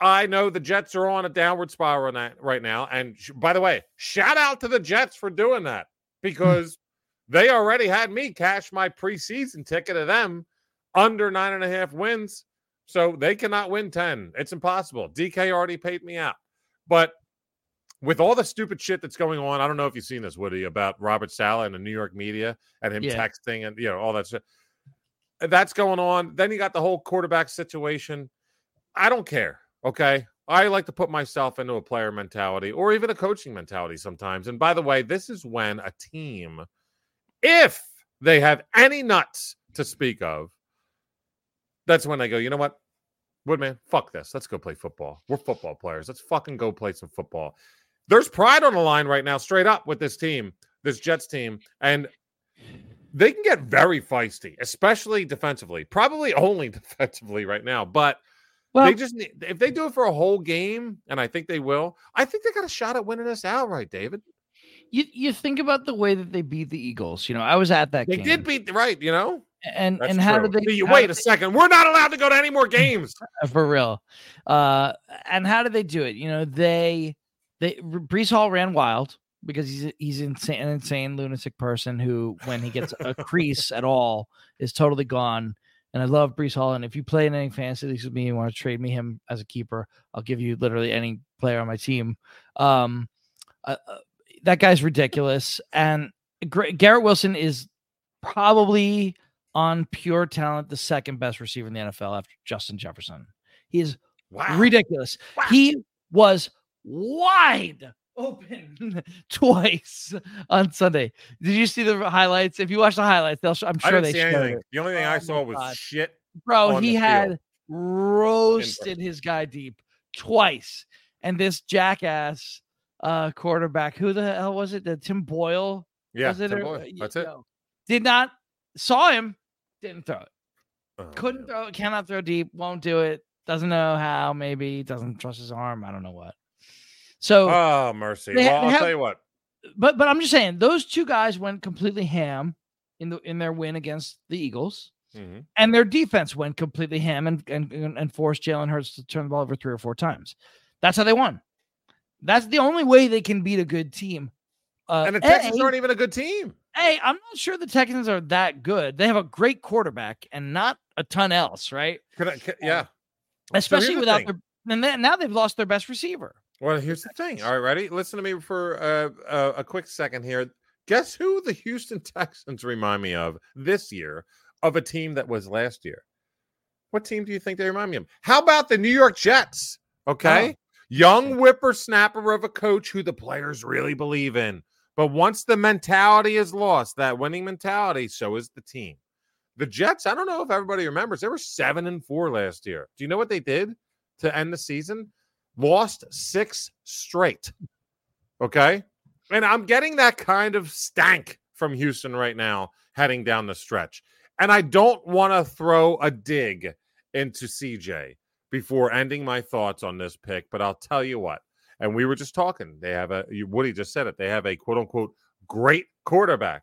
I know the Jets are on a downward spiral right now. And by the way, shout out to the Jets for doing that because they already had me cash my preseason ticket of them under nine and a half wins. So they cannot win 10. It's impossible. DK already paid me out. But with all the stupid shit that's going on, I don't know if you've seen this, Woody, about Robert Saleh and the New York media and him Yeah. texting and you know all that shit. That's going on. Then you got the whole quarterback situation. I don't care. Okay. I like to put myself into a player mentality or even a coaching mentality sometimes. And by the way, this is when a team, if they have any nuts to speak of, that's when they go, you know what? Woodman, fuck this. Let's go play football. We're football players. Let's fucking go play some football. There's pride on the line right now, straight up with this team, this Jets team. And they can get very feisty, especially defensively. Probably only defensively right now. But Well, they just need, if they do it for a whole game, and I think they will, I think they got a shot at winning this outright, David. you you think about the way that they beat the Eagles. You know, I was at that game. They game. did beat the right, you know? and That's and how true. did they wait did a second. We're not allowed to go to any more games. for real? Uh, and how did they do it? You know, they they Breece Hall ran wild because he's he's insane, an insane lunatic person who, when he gets a crease at all, is totally gone. And I love Breece Hall. And if you play in any fantasy leagues with me, you want to trade me him as a keeper, I'll give you literally any player on my team. Um, uh, uh, that guy's ridiculous. And Gar- Garrett Wilson is probably on pure talent the second best receiver in the NFL after Justin Jefferson. He is Wow. ridiculous. Wow. He was wide open twice on Sunday. Did you see the highlights? If you watch the highlights, they'll. Show, I'm I sure didn't they see showed anything. it. The only thing Oh I saw was God. shit. Bro, on he the had field. roasted his guy deep twice, and this jackass uh quarterback, who the hell was it? The Tim Boyle Yeah, was it? Tim or- Boyle. y- That's it. no. Did not saw him, didn't throw it. Oh, Couldn't man. throw it, cannot throw deep, won't do it. Doesn't know how, maybe doesn't trust his arm. I don't know what. So, Oh mercy. They well, they I'll have- tell you what. but but I'm just saying those two guys went completely ham in the in their win against the Eagles, Mhm. and their defense went completely ham and and and, forced Jalen Hurts to turn the ball over three or four times. That's how they won. That's the only way they can beat a good team. Uh, And the Texans A- aren't even a good team. Hey, I'm not sure the Texans are that good. They have a great quarterback and not a ton else, right? Can I, can, yeah. Especially the without thing. their. And then, now they've lost their best receiver. Well, here's the thing. All right, ready? Listen to me for uh, uh, a quick second here. Guess who the Houston Texans remind me of this year of a team that was last year? What team do you think they remind me of? How about the New York Jets? Okay. Young whippersnapper of a coach who the players really believe in. But once the mentality is lost, that winning mentality, so is the team. The Jets, I don't know if everybody remembers, they were seven and four last year. Do you know what they did to end the season? Lost six straight. Okay. And I'm getting that kind of stank from Houston right now, heading down the stretch. And I don't want to throw a dig into CJ before ending my thoughts on this pick, but I'll tell you what. And we were just talking. They have a you- Woody just said it. They have a quote unquote great quarterback.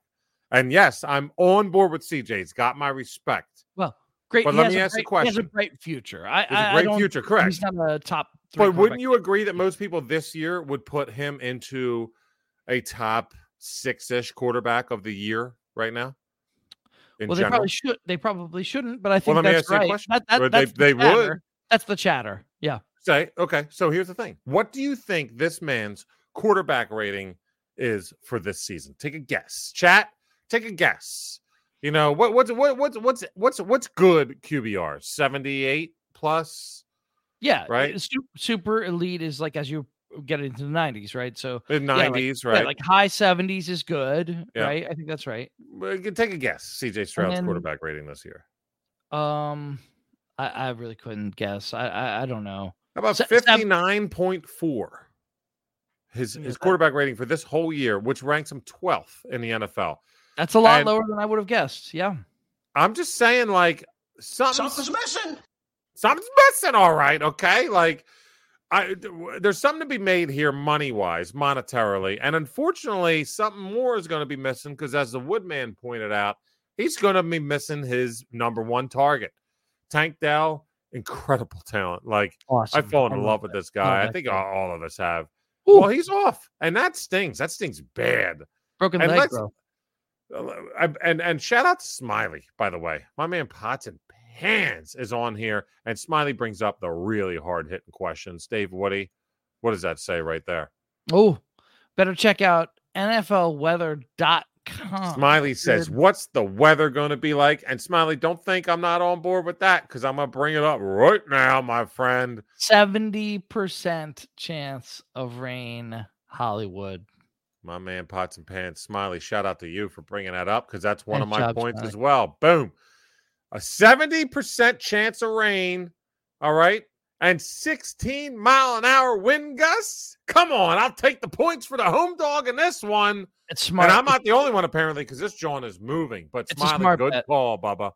And yes, I'm on board with CJ. He's got my respect. Well, great. But let me a ask great- He has a question. bright future. I, I- a great don't- future, correct? He's not a top. But wouldn't you agree that most people this year would put him into a top six ish quarterback of the year right now? Well, they general? probably should. They probably shouldn't. But I think me that's right. question. That, that, Well, they- that's the they would. That's the chatter. Yeah. say, okay, so here's the thing. What do you think this man's quarterback rating is for this season? Take a guess. Chat, take a guess. You know, what what's what what's what's what's what's good QBR? 78, plus Yeah, Right? su- Super elite is like as you get into the 90s, right? So mid yeah, like- nineties, yeah, right? like high 70s is good, Yeah. right? I think that's right. Well, take a guess. CJ Stroud's then- quarterback rating this year. Um, I, I really couldn't guess. I, I I don't know. How about fifty nine point four? His his quarterback rating for this whole year, which ranks him twelfth in the NFL. That's a lot And- lower than I would have guessed. Yeah. I'm just saying, like something's, Something's missing. Something's missing. All right, okay. Like, I there's something to be made here, money wise, monetarily, and unfortunately, something more is going to be missing because, as the Woodman pointed out, he's going to be missing his number one target, Tank Dell. Incredible talent. Like Awesome. I've fallen in I love with it. this guy. I that think guy. all, of us have. Ooh, Well, he's off, and that stings. That stings bad. broken and leg, bro. Uh, I- And and shout out to Smiley, by the way. My man Pots and Pans is on here, and Smiley brings up the really hard hitting questions. Dave Woody, what does that say right there? Oh, better check out NFLweather.com. Smiley says, good. "What's the weather going to be like?" And Smiley, don't think I'm not on board with that because I'm gonna bring it up right now, my friend. 70% chance of rain, Hollywood. My man Pots and Pans, Smiley. Shout out to you for bringing that up because that's one Nice of my job, points Smiley. as well. Boom, a seventy percent chance of rain. All right, and sixteen mile an hour wind gusts. Come on, I'll take the points for the home dog in this one. It's smart. And I'm not the only one apparently because this John is moving. But It's a smart good bet. call, Bubba.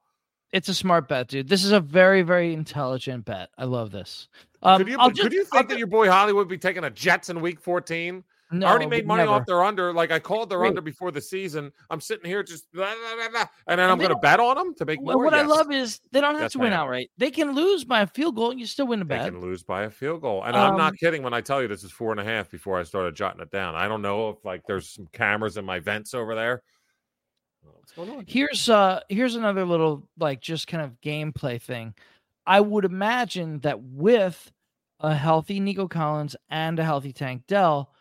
It's a smart bet, dude. This is a very, very intelligent bet. I love this. Um, could you I'll could just- you I'll think that ju- your boy Hollywood would be taking a Jets in Week 14? No, I already made money never. off their under. Like I called their Wait. under before the season. I'm sitting here just blah, blah, blah, and then I'm going to bet on them to make more. what I love is they don't have Yes, to win outright. They can lose by a field goal and you still win the bet. they can lose by a field goal, and I'm not Um, kidding when I tell you this is four and a half before I started jotting it down. I don't know if like there's some cameras in my vents over there. What's going on? Here's uh here's another little like just kind of gameplay thing. I would imagine that with a healthy Nico Collins and a healthy Tank Dell,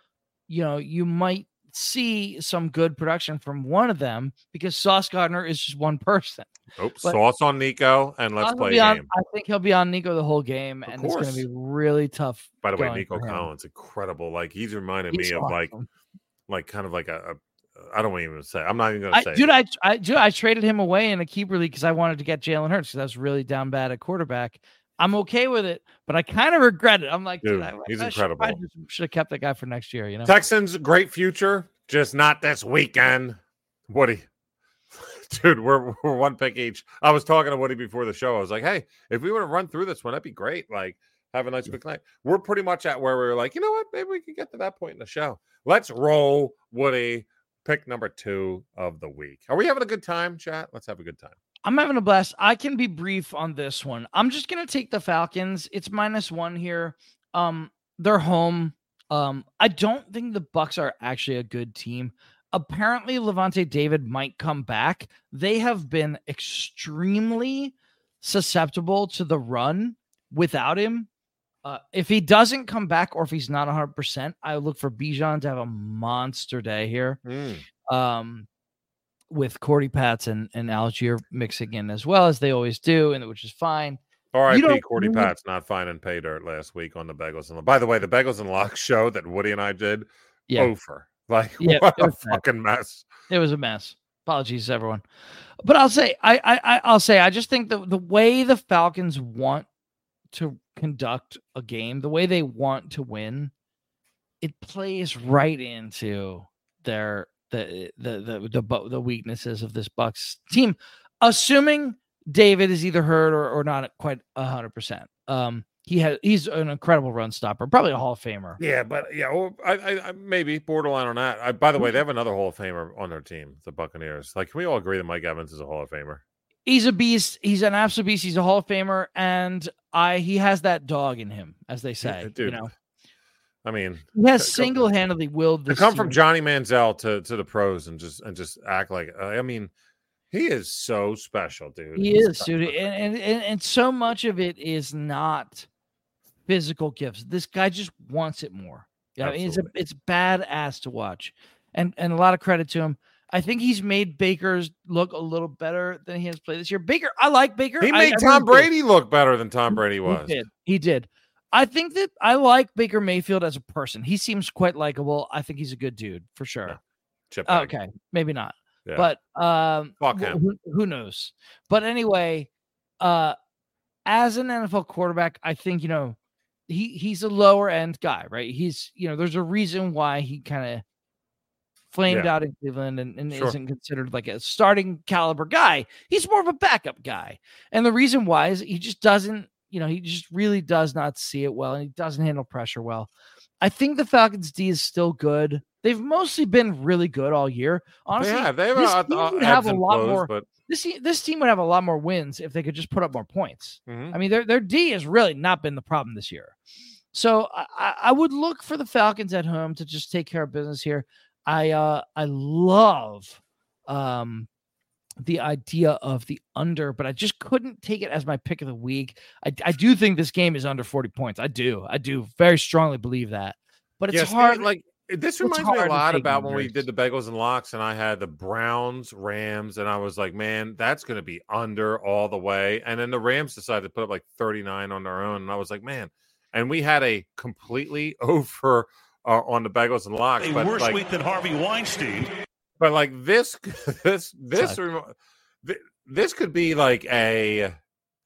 you know, you might see some good production from one of them because Sauce Gardner is just one person. Oops, but- sauce on Nico, and let's play on- game. I think he'll be on Nico the whole game, Of and it's going to be really tough. By the way, Nico. Collins, incredible. Like he's reminded He's me of like like kind of like a, a I don't even say. I'm not even going to I, say. dude. I, I, dude, I traded him away in a keeper league because I wanted to get Jalen Hurts because I was really down bad at quarterback. I'm okay with it, but I kind of regret it. I'm like, dude, Dude, I, he's I should- I incredible. just should have kept that guy for next year. You know, Texans, great future, just not this weekend. Woody, dude, we're, we're one pick each. I was talking to Woody before the show. I was like, hey, if we want to run through this one, that'd be great. Like, have a nice quick night. We're pretty much at where we were like, you know what? Maybe we could get to that point in the show. Let's roll, Woody. Pick number two of the week. Are we having a good time, chat? Let's have a good time. I'm having a blast. I can be brief on this one. I'm just gonna take the Falcons. It's minus one here. Um, they're home. Um, I don't think the Bucks are actually a good team. Apparently, Lavonte David might come back. They have been extremely susceptible to the run without him. Uh, if he doesn't come back or if he's not 100%, I look for Bijan to have a monster day here um, with Cordy Pats and, and Allgeier mixing in as well as they always do, and which is fine. R.I.P. Cordy Pat's not finding pay dirt last week on the Bagels and By the way, the Bagels and Lock show that Woody and I did, Yeah, over. Like, Yeah, what a bad. fucking mess. it was a mess. Apologies, everyone. But I'll say, I, I, I I'll say, I just think the the way the Falcons want to conduct a game, the way they want to win, it plays right into their the the the the, the weaknesses of this Bucks team, assuming David is either hurt or, or not quite hundred percent. Um, he has he's an incredible run stopper, probably a Hall of Famer. Yeah, but yeah, well, I, I, I maybe borderline on that. I, by the way, they have another Hall of Famer on their team, the Buccaneers. Like, can we all agree that Mike Evans is a Hall of Famer? He's a beast. He's an absolute beast. He's a Hall of Famer, and I he has that dog in him, as they say. you dude, know, I mean, he has single handedly willed to this come from. Johnny Manziel to to the pros and just and just act like uh, I mean, he is so special, dude. He He's is, dude, and, and and so much of it is not physical gifts. This guy just wants it more. Yeah, it's a, it's badass to watch, and and a lot of credit to him. I think he's made Baker's look a little better than he has played this year. Baker, I like Baker. He made I Tom really. Brady look better than Tom Brady He was. did. He did. I think that I like Baker Mayfield as a person. He seems quite likable. I think he's a good dude for sure. Yeah. Chip Oh, okay, maybe not. Yeah. But um Fuck him. Who, who knows? But anyway, uh as an NFL quarterback, I think, you know, he he's a lower end guy, right? He's, you know, there's a reason why he kind of flamed Yeah. out in Cleveland and, and Sure. isn't considered like a starting caliber guy. He's more of a backup guy. And the reason why is he just doesn't, you know, he just really does not see it well and he doesn't handle pressure well. I think the Falcons D is still good. They've mostly been really good all year. Honestly, yeah, they have this uh, team uh, would have a lot flows, more- but this this team would have a lot more wins if they could just put up more points. mhm. I mean, their their D has really not been the problem this year. So I, I- I would look for the Falcons at home to just take care of business here. I uh I love um the idea of the under, but I just couldn't take it as my pick of the week. I, I do think this game is under 40 points. I do. I do very strongly believe that. But it's yeah, see, hard. like this reminds me a lot about when we did the bagels and locks, and I had the Browns, Rams, and I was like, man, that's going to be under all the way. And then the Rams decided to put up like 39 on their own, and I was like, man. And we had a completely over uh, on the bagels and locks, A but worse like, week than Harvey Weinstein. But like this, this, this, remo- th- this could be like a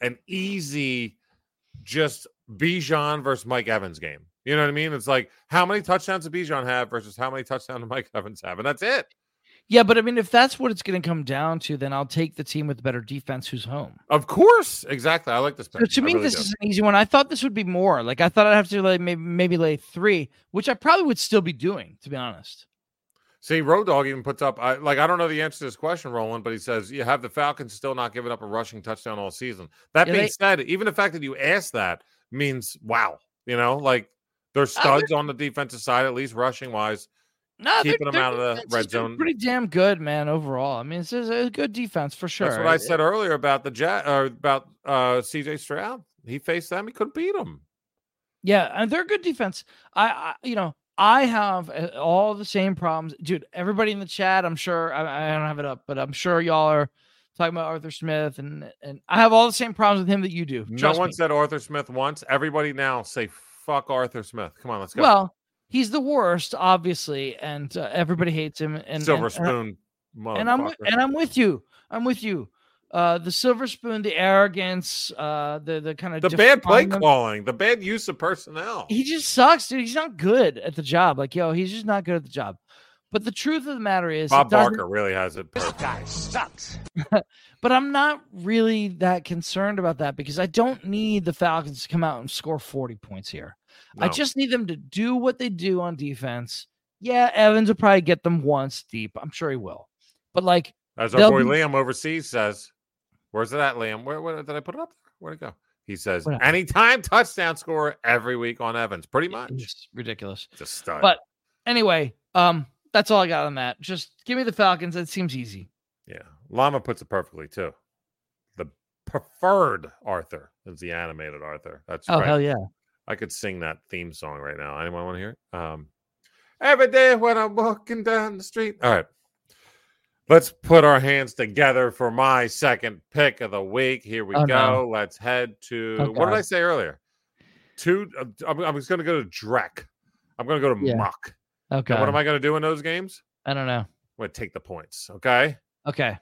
an easy, just Bijan versus Mike Evans game. You know what I mean? It's like how many touchdowns did Bijan have versus how many touchdowns did Mike Evans have, and that's it. yeah, but I mean, if that's what it's going to come down to, then I'll take the team with the better defense who's home. Of course, exactly. I like this. So to me, really this do. is an easy one. I thought this would be more. Like I thought I'd have to like maybe maybe lay three, which I probably would still be doing, to be honest. See, Road Dog even puts up. I like. I don't know the answer to this question, Roland, but he says you have the Falcons still not giving up a rushing touchdown all season. That Yeah, being they- said, even the fact that you asked that means wow. You know, like they're Uh, studs on the defensive side, at least rushing wise. No, Keeping 'em out of the red zone. Pretty damn good, man. Overall, I mean, it's a a good defense for sure. That's what I It- said earlier about the Jet or about uh CJ Stroud. He faced them, he couldn't beat them. Yeah, and they're a good defense. I, I you know, I have uh, all the same problems, dude. Everybody in the chat, I'm sure I, I don't have it up, but I'm sure y'all are talking about Arthur Smith, and and I have all the same problems with him that you do. No one me. said Arthur Smith once. Everybody now say fuck Arthur Smith. Come on, let's go. Well, he's the worst, obviously, and uh, everybody hates him. And Silver and, and spoon. and I'm and I'm with you. I'm with you. Uh, the silver spoon, the arrogance, uh, the the kind of the bad play calling, the bad use of personnel. He just sucks, dude. He's not good at the job. Like, yo, he's just not good at the job. But the truth of the matter is, it Bob Barker really has it. perfect. guy sucks. But I'm not really that concerned about that because I don't need the Falcons to come out and score 40 points here. I just need them to do what they do on defense. Yeah, Evans will probably get them once deep. I'm sure he will. But like, As our boy be- Liam overseas says, "Where's it at, Liam? Where, where did I put it up? Where'd it go?" He says, "Anytime touchdown score every week on Evans, pretty much. it's ridiculous. It's a stud." But anyway, um, that's all I got on that. Just give me the Falcons. It seems easy. yeah, Llama puts it perfectly too. The preferred Arthur is the animated Arthur. That's Oh right. hell yeah. I could sing that theme song right now. Anyone want to hear it? Um, every day when I'm walking down the street. All right. Let's put our hands together for my second pick of the week. Here we Oh, go. no. Let's head to Oh, what did I say earlier? Two. uh, I'm, I'm just going to go to Drek. I'm going to go to Yeah. Muck. Okay. And what am I going to do in those games? I don't know. I'm going to take the points. Okay. Okay.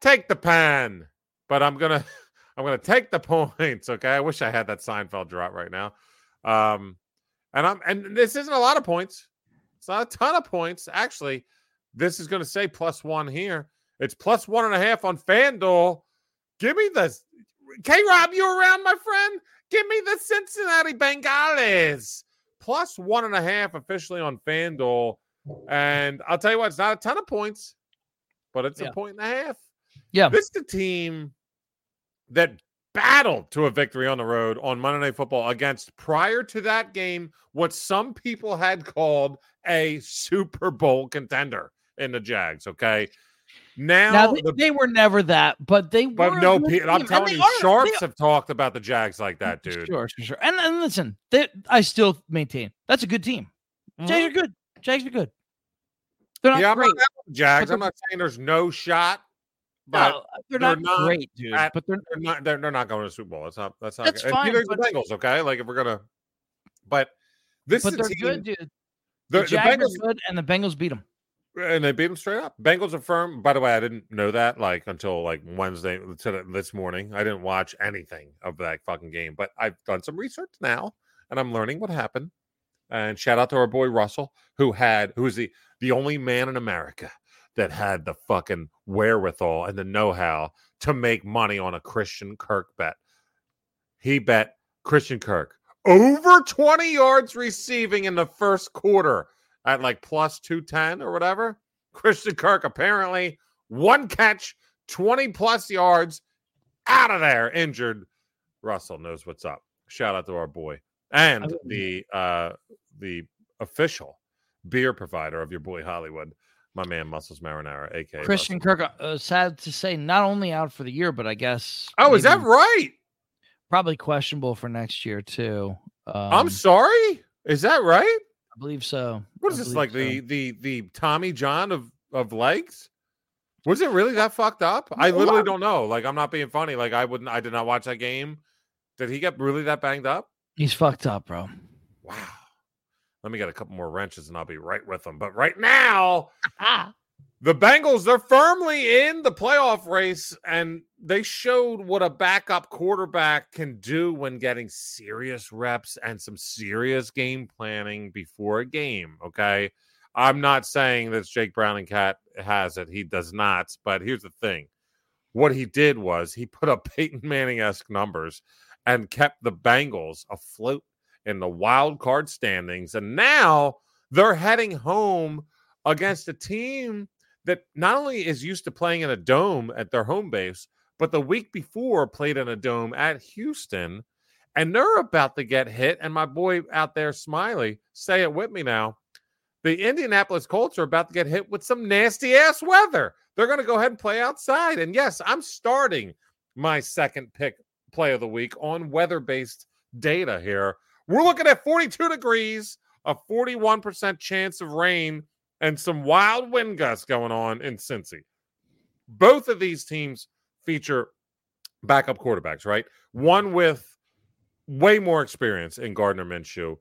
Take the pen. But I'm gonna I'm gonna take the points. Okay. I wish I had that Seinfeld drop right now. Um and I'm and this isn't a lot of points. It's not a ton of points. Actually, this is gonna say plus one here. It's plus one and a half on FanDuel. Give me the K Rob, you around, my friend? Give me the Cincinnati Bengals. Plus one and a half officially on FanDuel. And I'll tell you what, it's not a ton of points, but it's Yeah. a point and a half. Yeah. This is the team that battled to a victory on the road on Monday Night Football against prior to that game what some people had called a Super Bowl contender in the Jags. Okay, now, Now they, the, they were never that, but they were. but no, good team, I'm telling you, are- sharps have talked about the Jags like that, dude. Sure, sure, sure. And, and listen, they, I still maintain that's a good team. Jags are good. Jags are good. They're not Mm-hmm. Yeah, I'm great. not Jags. I'm not saying there's no shot, but no, they're, they're not, not great, dude. at- but they're they're not. They're, they're not going to Super Bowl. That's not. That's not. That's and fine, is the Bengals. Okay, like if we're gonna, but this but is they're team. good, dude. The, The, the Bengals are good, and the Bengals beat them. And they beat them straight up. Bengals are firm. By the way, I didn't know that like until like Wednesday to this morning. I didn't watch anything of that fucking game, but I've done some research now, and I'm learning what happened. And shout out to our boy Russell, who had who was the the only man in America that had the fucking wherewithal and the know-how to make money on a Christian Kirk bet. He bet Christian Kirk over 20 yards receiving in the first quarter at like plus 210 or whatever. Christian Kirk apparently one catch, 20 plus yards out of there, injured. Russell knows what's up. Shout out to our boy and the uh the official beer provider of your boy Hollywood, my man Muscles Marinara, aka Christian Russell. Kirk, uh, sad to say, not only out for the year, but I guess. Oh, is that right? Probably questionable for next year too. Um, I'm sorry. Is that right? I believe so. What is I this like so. the the the Tommy John of of legs? Was it really that fucked up? I literally don't know. Like I'm not being funny. Like I wouldn't. I did not watch that game. Did he get really that banged up? He's fucked up, bro. Wow. Let me get a couple more wrenches and I'll be right with him. But right now, ah. The Bengals they're firmly in the playoff race, and they showed what a backup quarterback can do when getting serious reps and some serious game planning before a game. Okay. I'm not saying that Jake Browning Cat has it. He does not. But here's the thing what he did was he put up Peyton Manning esque numbers and kept the Bengals afloat in the wild card standings. And now they're heading home against a team that not only is used to playing in a dome at their home base, but the week before played in a dome at Houston. And they're about to get hit. And my boy out there, Smiley, say it with me now. The Indianapolis Colts are about to get hit with some nasty ass weather. They're going to go ahead and play outside. And yes, I'm starting my second pick play of the week on weather based data here. We're looking at 42 degrees, a 41% chance of rain, and some wild wind gusts going on in Cincy. Both of these teams feature backup quarterbacks, right? One with way more experience in Gardner Minshew.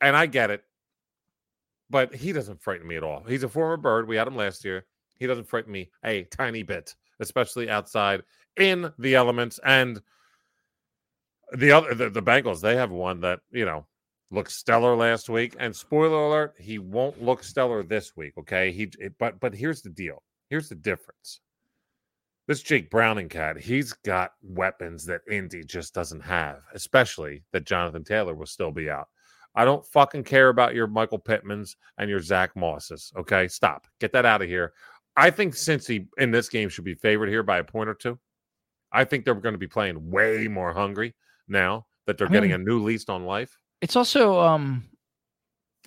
And I get it, but he doesn't frighten me at all. He's a former bird. We had him last year. He doesn't frighten me a tiny bit, especially outside in the elements. And the other the, the Bengals, they have one that, you know, looked stellar last week. And spoiler alert, he won't look stellar this week. Okay. He but but here's the deal. Here's the difference. This Jake Browning cat, he's got weapons that Indy just doesn't have, especially that Jonathan Taylor will still be out. I don't fucking care about your Michael Pittmans and your Zack Mosses. Okay, stop. Get that out of here. I think Cincy in this game should be favored here by a point or two. I think they're going to be playing way more hungry now that they're I getting mean- a new lease on life. It's also um,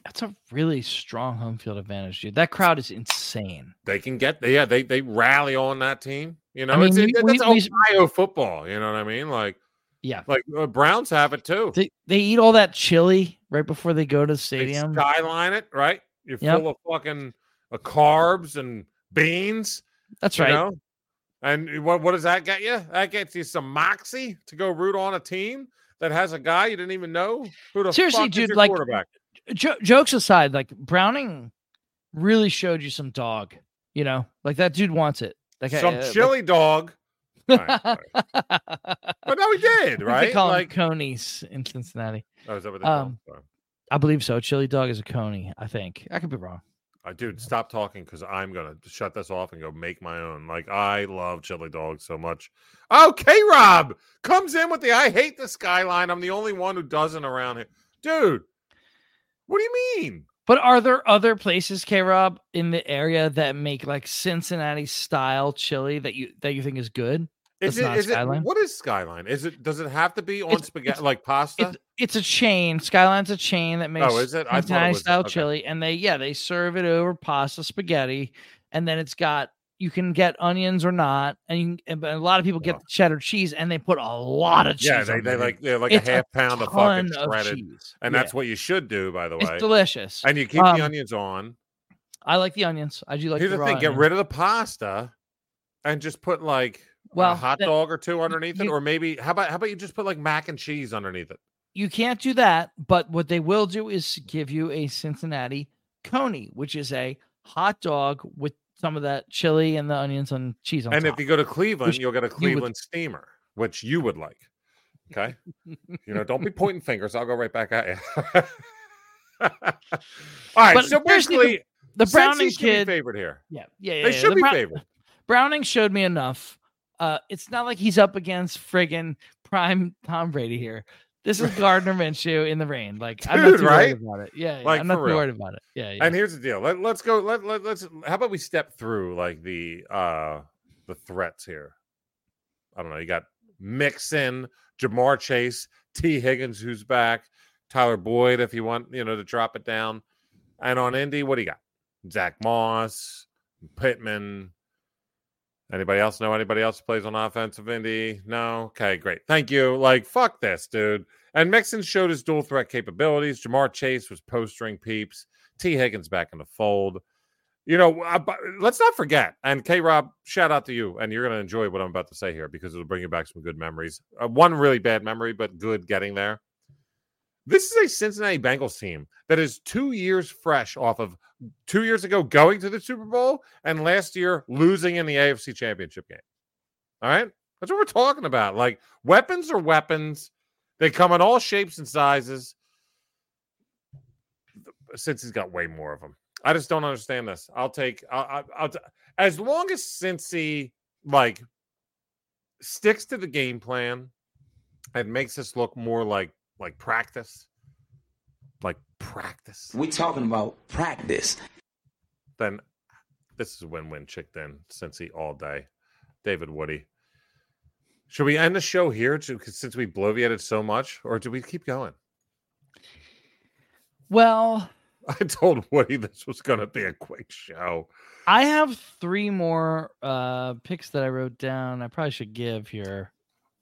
that's a really strong home field advantage, dude. That crowd is insane. They can get, yeah, they they rally on that team. You know, mean, it's, we- it, that's we- Ohio football. You know what I mean? Like, Yeah, like uh, Browns have it too. they they eat all that chili right before they go to the They stadium. skyline it, right? You're Yep. full of fucking uh, carbs and beans. That's you right. know? And what, what does that get you? That gets you some moxie to go root on a team that has a guy you didn't even know who the Seriously, fuck dude, like, quarterback. Jo- jokes aside, like Browning really showed you some dog. You know, like that dude wants it. Like Some uh, like- chili dog. Right, sorry. But no, he did, think They call Like, conies in Cincinnati. oh, is that what they call um, them? I believe so. Chili dog is a coney. I think I could be wrong. Uh, dude, stop talking because I'm gonna shut this off and go make my own. Like I love chili dogs so much. Oh, K Rob comes in with the I hate the skyline. I'm the only one who doesn't around here. Dude, what do you mean? But are there other places, K Rob, in the area that make like Cincinnati style chili that you that you think is good? Is That's it is it what is skyline? Is it does it have to be on It's- spaghetti it's- like pasta? It's it's a chain. Skyline's a chain that makes Oh, is it? I thought it style okay. chili, and they yeah they serve it over pasta spaghetti, and then it's got you can get onions or not, and, you can, and but a lot of people get Oh. the cheddar cheese, and they put a lot of cheese. yeah, they, they like they're like It's a half pound of fucking shredded. cheese. And Yeah. that's what you should do, by the way. it's delicious. And you keep Um, the onions on. I like the onions. I do like Here's the, raw thing: get rid of the pasta and just put like Well, a hot dog or two underneath it, or maybe how about how about you just put like mac and cheese underneath it? You can't do that, but what they will do is give you a Cincinnati coney, which is a hot dog with some of that chili and the onions and cheese on and top. if you go to Cleveland, Which you'll get a would- Cleveland steamer, which you would like. Okay, you know, don't be pointing fingers. I'll go right back at you. All right, But so basically, the Cincy Browning kid, favored here. yeah, yeah, yeah. They yeah, should the be Brown- favored. Browning showed me enough. Uh, it's not like he's up against friggin' prime Tom Brady here. This is Gardner Minshew in the rain. Like I'm not too right? worried about it. Yeah, yeah Like, I'm not too real. worried about it. Yeah, yeah. And here's the deal. Let, let's go. Let, let let's. How about we step through like the uh the threats here? I don't know. You got Mixon, Ja'Marr Chase, Tee Higgins, who's back, Tyler Boyd, if you want, you know, to drop it down. And on Indy, what do you got? Zack Moss, Pittman. Anybody else know anybody else who plays on offensive Indy? No. Okay, great. Thank you. Like, fuck this, dude. And Mixon showed his dual threat capabilities. Ja'Marr Chase was postering peeps. Tee Higgins back in the fold. You know, uh, but let's not forget. And K. Rob, shout out to you. And you're going to enjoy what I'm about to say here because it'll bring you back some good memories. Uh, one really bad memory, but good getting there. This is a Cincinnati Bengals team that is two years fresh off of two years ago going to the Super Bowl and last year losing in the AFC Championship game. All right. That's what we're talking about. Like weapons are weapons. They come in all shapes and sizes. Since he's got way more of them, I just don't understand this. I'll take. I'll, I'll, t- as long as Cincy like sticks to the game plan and makes this look more like like practice, like practice. We talking about practice. Then this is a win-win chick. Then Cincy all day. David Woody. Should we end the show here to, since we bloviated so much, or do we keep going? well, I told Woody this was going to be a quick show. I have three more uh picks that I wrote down. I probably should give here.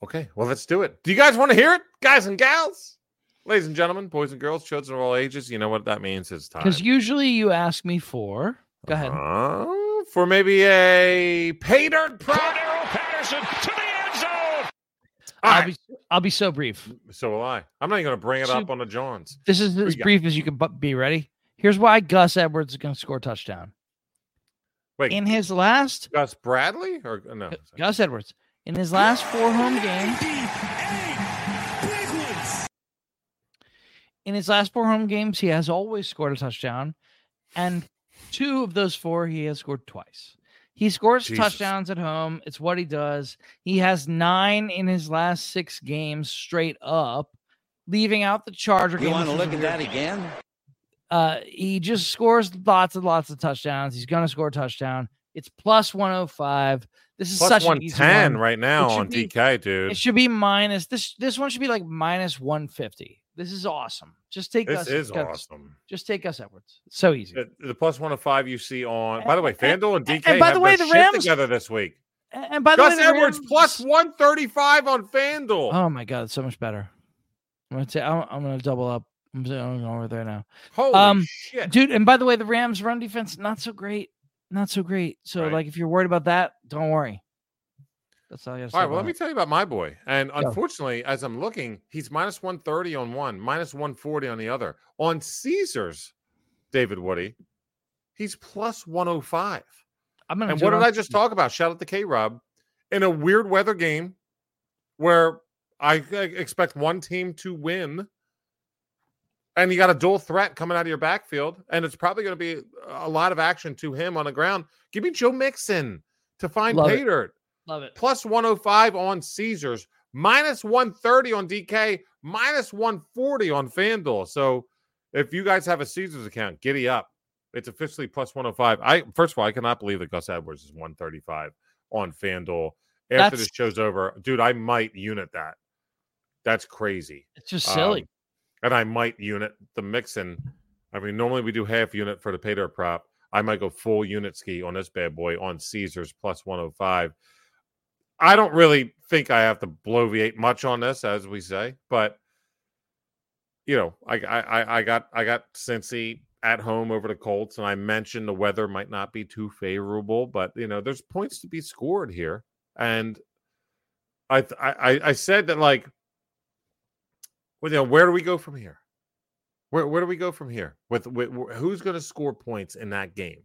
Okay, well, let's do it. Do you guys want to hear it, guys and gals? Ladies and gentlemen, boys and girls, children of all ages, you know what that means. It's time. Because usually you ask me for go ahead. Uh, for maybe a pay dirt prop. Cordarrelle Patterson to the end zone. All I'll right, be I'll be so brief. So will I. I'm not even going to bring it So- up on the Johns. This is we as got? brief as you can be ready. Here's why Gus Edwards is going to score a touchdown. Wait, In his last Gus Bradley or uh, no? Gus Edwards in his last four home games, in his last four home games, he has always scored a touchdown, and two of those four he has scored twice. He scores Jesus. touchdowns at home. It's what he does. He has nine in his last six games straight up, leaving out the Charger You game. want to look at weird that again? uh, he just scores lots and lots of touchdowns. He's going to score a touchdown. It's plus 105. This is Plus such one an easy ten one. right now on be- DK, dude. It should be minus this. This one should be like minus 150. This is awesome. Just take This Gus. is awesome. Just take us Edwards. So easy. The, the plus one hundred five you see on. By the way, And- FanDuel and and- DK and by have the way, the shit Rams- together this week. And by the Gus way, the Edwards Rams- plus one thirty five on FanDuel. Oh my god, it's so much better. I'm gonna say I'm, I'm gonna double up. I'm going over there now, Holy um, shit! dude. And by the way, the Rams' run defense not so great, not so great. So Right. like, if you're worried about that, don't worry. That's all to say. All right, well, let me tell you about my boy. And Go. unfortunately, as I'm looking, he's minus 130 on one, minus 140 on the other. On Caesars, David Woody, he's plus 105. I'm gonna. And what did I just talk about? Shout out to K Rob. In a weird weather game where I expect one team to win, and you got a dual threat coming out of your backfield, and it's probably going to be a lot of action to him on the ground. Give me Joe Mixon to find Love it. pay dirt Love it. plus 105 on Caesars, minus 130 on DK, minus 140 on FanDuel. So if you guys have a Caesars account, giddy up. It's officially plus 105. I first of all, I cannot believe that Gus Edwards is 135 on FanDuel. After That's- this show's over, dude, I might unit that. That's crazy. It's just silly. Um, and I might unit the Mixon. I mean, normally we do half unit for the pay dirt prop. I might go full unit ski on this bad boy on Caesars plus 105. I don't really think I have to bloviate much on this, as we say, but you know, I I I- I got I got Cincy at home over the Colts, and I mentioned the weather might not be too favorable, but you know, there's points to be scored here, and I I- I said that like, well, you know, where do we go from here? Where where do we go from here? With, with who's going to score points in that game?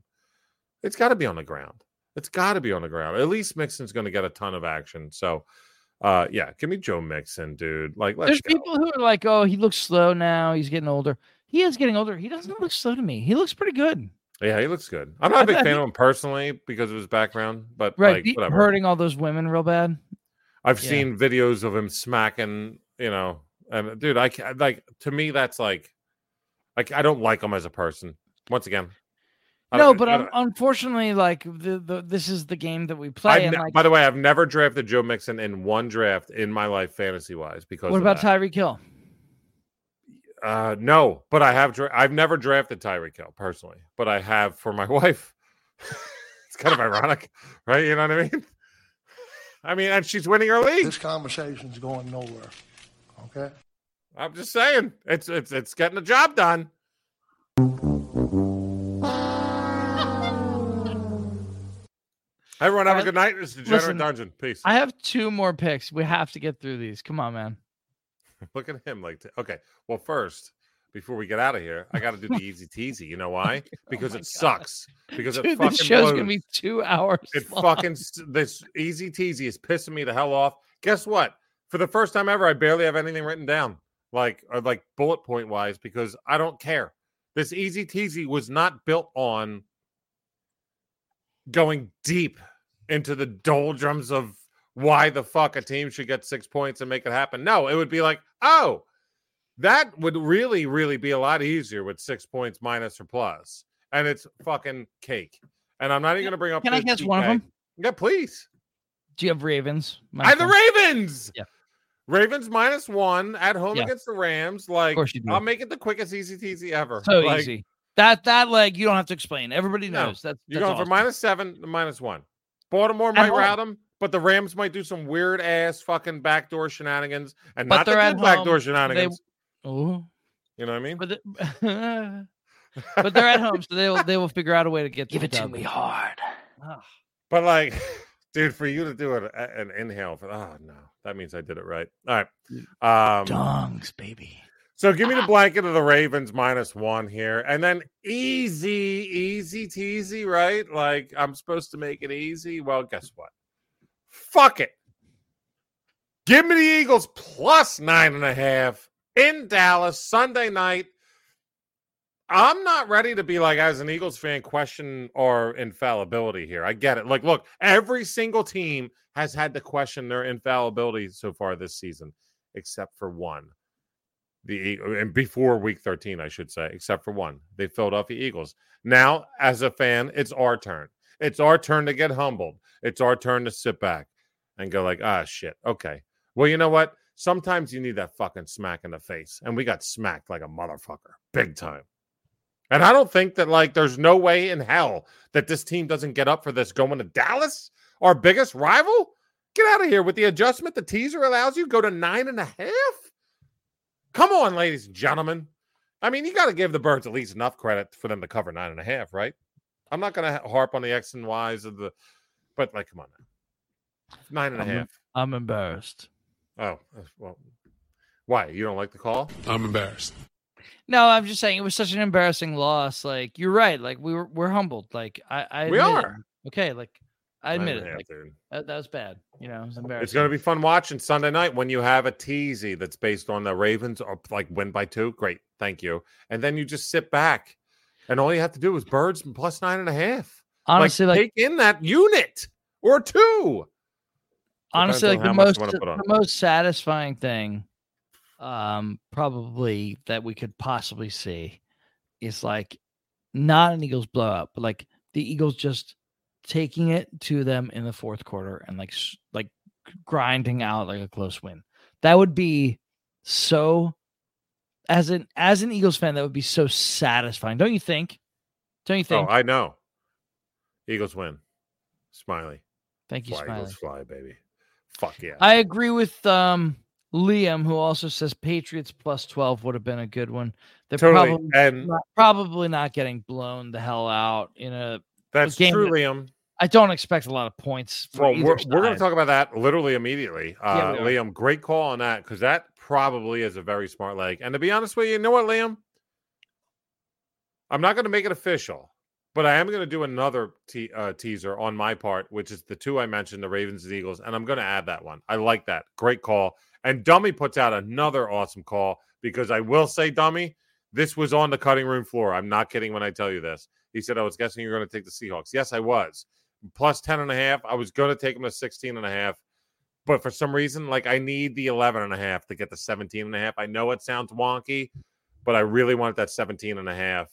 It's got to be on the ground. It's got to be on the ground. At least Mixon's going to get a ton of action. So, uh, yeah, give me Joe Mixon, dude. Like, let's There's go. people who are like, "Oh, he looks slow now. He's getting older." He is getting older. He doesn't look slow to me. He looks pretty good. Yeah, he looks good. I'm not a big fan of him personally because of his background, but Right, like whatever. hurting all those women real bad. I've yeah. seen videos of him smacking, you know, and dude, I ca- like to me that's like, like I don't like him as a person. Once again, No, but I un- unfortunately, like the, the this is the game that we I've play. and ne- like, by the way, I've never drafted Joe Mixon in one draft in my life, fantasy wise. Because what about that. Tyreek Hill? Uh, no, but I have. Dra- I've never drafted Tyreek Hill personally, but I have for my wife. it's kind of ironic, right? You know what I mean? I mean, and she's winning her league. This conversation's going nowhere. Okay? I'm just saying, it's it's it's getting the job done. Everyone have a good night. This is Degenerate listen, Dungeon. Peace. I have two more picks. We have to get through these. Come on, man. Look at him like t- okay. Well, first, before we get out of here, I got to do the easy teasy. You know why? Oh because Oh it God. sucks. Because it fucking this show's gonna be two hours. It long. fucking this easy teasy is pissing me the hell off. Guess what? For the first time ever, I barely have anything written down, like or like bullet point wise, because I don't care. This easy teasy was not built on going deep into the doldrums of why the fuck a team should get six points and make it happen. No, it would be like, oh, that would really, really be a lot easier with six points minus or plus. and it's fucking cake. And I'm not even going to bring up. Can I guess one of them? Yeah, please. Do you have Ravens? I have the Ravens. Yeah. Ravens minus one at home Yeah. against the Rams. Like, course you do. I'll make it the quickest easy teasy ever. So Like, easy. That that leg you don't have to explain. Everybody No, knows. That's You're that's going awesome. for minus seven to minus one. Baltimore At might home. route them, but the Rams might do some weird ass fucking backdoor shenanigans and But not the they're at good backdoor home. shenanigans. Oh, you know what I mean? but the, but they're at home, so they will they will figure out a way to get Give the it to dub. me hard. Ah. But like, dude, for you to do an, an inhale for oh no, that means I did it right. All right. Um, Dongs, baby. So give me the blanket of the Ravens minus one here, and then easy, easy teasy, right? Like I'm supposed to make it easy. Well, guess what? Fuck it. Give me the Eagles plus nine and a half in Dallas Sunday night. I'm not ready to be like, as an Eagles fan, question our infallibility here. I get it. Like, look, every single team has had to question their infallibility so far this season, except for one. The and before week 13 i should say except for one the philadelphia eagles. Now as a fan it's our turn. It's our turn to get humbled. It's our turn to sit back and go like ah shit okay. Well you know what? Sometimes you need that fucking smack in the face and we got smacked like a motherfucker big time and i don't think that like there's no way in hell that this team doesn't get up for this going to dallas our biggest rival get out of here with the adjustment the teaser allows you go to nine and a half Come on, ladies and gentlemen. I mean, you got to give the birds at least enough credit for them to cover nine and a half, right? I'm not going to harp on the X and Y's of the, but like, come on now. Nine and a I'm- half. I'm embarrassed. Oh, uh, well, why? You don't like the call? I'm embarrassed. No, I'm just saying it was such an embarrassing loss. Like you're right. Like we were we're humbled. Like I, I We admit it. are. Okay, like I admit and a it. Like that, that was bad. You know, it was embarrassing. It's going to be fun watching Sunday night when you have a teasy that's based on the Ravens or like win by two. Great. Thank you. And then you just sit back and all you have to do is birds plus nine and a half. honestly like, take in that unit or two. honestly Depends like the most you wanna put on the most satisfying thing um probably that we could possibly see is like not an Eagles blowout, but like the Eagles just taking it to them in the fourth quarter and like like grinding out like a close win. That would be so as an as an Eagles fan that would be so satisfying. Don't you think? Don't you think? Oh. I know. Eagles win. Smiley. Thank you, Fly, Smiley. Eagles fly, baby. Fuck yeah. I agree with um Liam, who also says Patriots plus 12 would have been a good one. They're Totally. probably And not, probably not getting blown the hell out in a that's game true, that- Liam. I don't expect a lot of points. For Well, we're, we're going to talk about that literally immediately. Uh, are. Liam, great call on that because that probably is a very smart leg. And to be honest with you, you know what, Liam? I'm not going to make it official, but I am going to do another te- uh, teaser on my part, which is the two I mentioned, the Ravens and Eagles, and I'm going to add that one. I like that. Great call. And Dummy puts out another awesome call because I will say, Dummy, this was on the cutting room floor. I'm not kidding when I tell you this. He said, I was guessing you're going to take the Seahawks. Yes, I was. Plus 10 and a half. I was going to take them to 16 and a half. But for some reason, like I need the 11 and a half to get the 17 and a half. I know it sounds wonky, but I really wanted that 17 and a half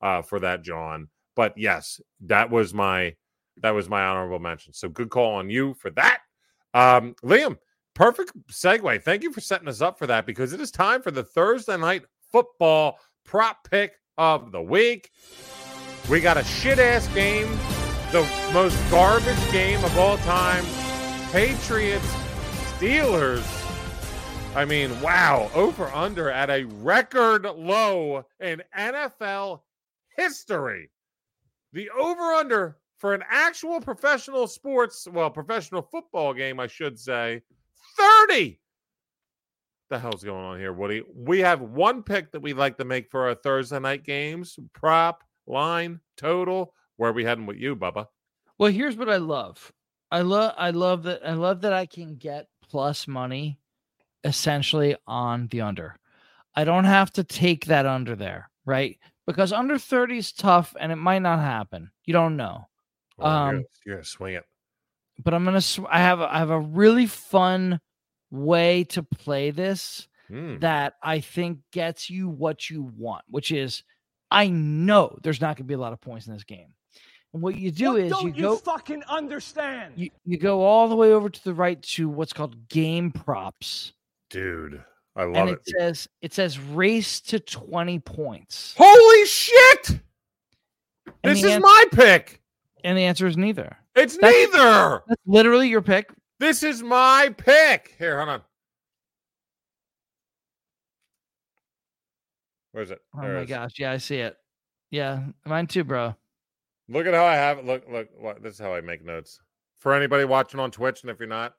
uh, for that, John. But yes, that was my that was my honorable mention. So good call on you for that. Um, Liam, perfect segue. Thank you for setting us up for that because it is time for the Thursday night football prop pick of the week. We got a shit ass game, the most garbage game of all time. Patriots, Steelers. I mean, wow, over under at a record low in NFL history. The over under for an actual professional sports, well, professional football game, I should say, 30. The hell's going on here, Woody? We have one pick that we'd like to make for our Thursday night games prop, line, total. Where are we heading with you, Bubba? Well, here's what I love. I love I love that I love that I can get plus money essentially on the under. I don't have to take that under there, right? Because under 30 is tough and it might not happen. You don't know. You're, Um, you're gonna swing it. But I'm going to sw- I have a, I have a really fun way to play this Hmm. that I think gets you what you want, which is I know there's not going to be a lot of points in this game. And what you do is you go fucking understand? you, you go all the way over to the right to what's called game props. Dude, I love and it. it says it says race to 20 points. Holy shit! And This is an- my pick. And the answer is neither. It's That's- neither. That's literally your pick. This is my pick. Here, hold on. Where is it? Oh There it my gosh. Yeah, I see it. Yeah, mine too, bro. Look at how I have it. Look, look. What? This is how I make notes. For anybody watching on Twitch, and if you're not,